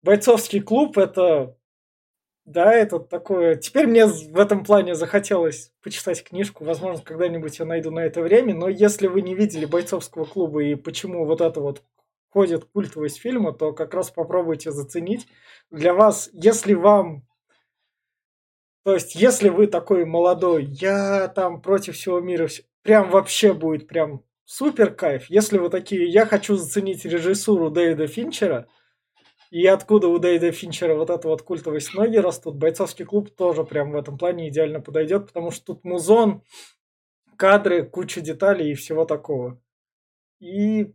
Бойцовский клуб это да, это такое... Теперь мне в этом плане захотелось почитать книжку. Возможно, когда-нибудь я найду на это время. Но если вы не видели бойцовского клуба и почему вот это вот ходит культовость фильма, то как раз попробуйте заценить. Для вас, если вам... То есть, если вы такой молодой, я там против всего мира, прям вообще будет прям супер кайф. Если вы такие, я хочу заценить режиссуру Дэвида Финчера, И откуда у Дэйда Финчера вот это вот культовость ноги растут, бойцовский клуб тоже прям в этом плане идеально подойдет, потому что тут музон, кадры, куча деталей и всего такого. И,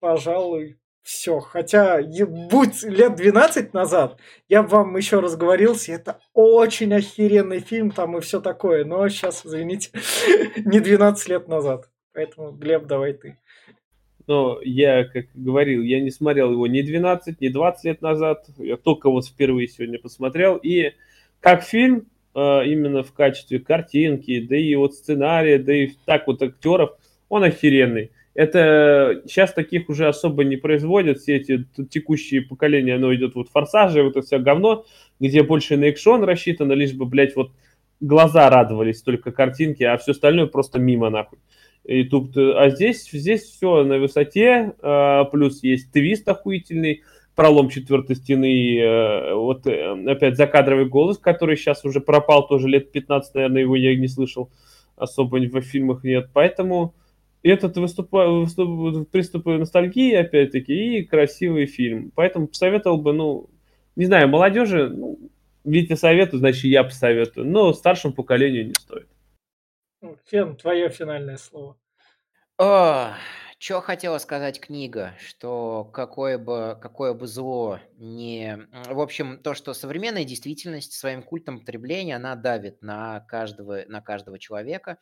пожалуй, все. Хотя, будь лет 12 назад, я вам еще разговорился, это очень охеренный фильм там и все такое. Но сейчас, извините, не 12 лет назад. Поэтому, Глеб, давай ты. Но я, как говорил, я не смотрел его ни 12, ни 20 лет назад. Я только вот впервые сегодня посмотрел. И как фильм, э, именно в качестве картинки, да и вот сценария, да и так вот актеров, он охеренный. Это сейчас таких уже особо не производят, все эти текущие поколения, оно идет вот форсажи, вот это все говно, где больше на экшон рассчитано, лишь бы, блядь, вот глаза радовались только картинки, а все остальное просто мимо нахуй. И тут, а здесь, здесь все на высоте, а, плюс есть твист охуительный, пролом четвертой стены, э, вот э, опять закадровый голос, который сейчас уже пропал, тоже лет 15, наверное, его я не слышал, особо в фильмах нет, поэтому этот выступает, выступ, приступ ностальгии, опять-таки, и красивый фильм. Поэтому посоветовал бы, ну, не знаю, молодежи, ну, Витя советую, значит, я посоветую. Но старшему поколению не стоит. Фен, твое финальное слово. О, что хотела сказать книга, что какое бы, какое бы зло не... В общем, то, что современная действительность своим культом потребления, она давит на каждого, на каждого человека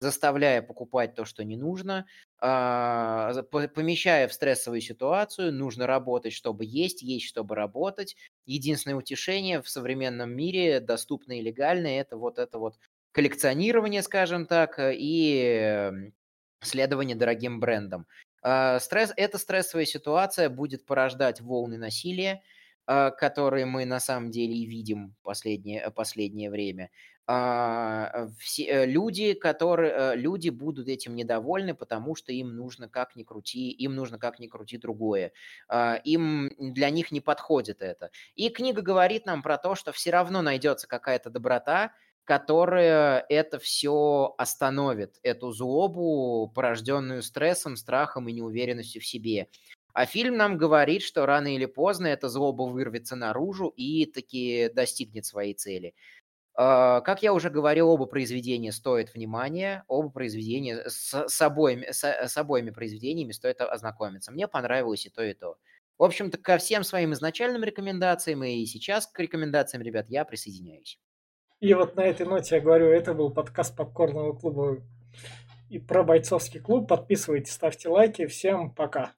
заставляя покупать то, что не нужно, а, помещая в стрессовую ситуацию, нужно работать, чтобы есть, есть, чтобы работать. Единственное утешение в современном мире, доступное и легальное, это вот это вот коллекционирование, скажем так, и следование дорогим брендам. А, стресс, эта стрессовая ситуация будет порождать волны насилия, а, которые мы на самом деле и видим последнее, последнее время. А, все, э, люди, которые, э, люди будут этим недовольны, потому что им нужно как ни крути, им нужно как ни крути другое. Им для них не подходит это. И книга говорит нам про то, что все равно найдется какая-то доброта, которая это все остановит, эту злобу, порожденную стрессом, страхом и неуверенностью в себе. А фильм нам говорит, что рано или поздно эта злоба вырвется наружу и таки достигнет своей цели. А, как я уже говорил, оба произведения стоят внимания, оба произведения с, с, обоими, с, с обоими произведениями стоит ознакомиться. Мне понравилось и то, и то. В общем-то, ко всем своим изначальным рекомендациям и сейчас к рекомендациям, ребят, я присоединяюсь. И вот на этой ноте я говорю, это был подкаст Попкорного клуба и про бойцовский клуб. Подписывайтесь, ставьте лайки. Всем пока.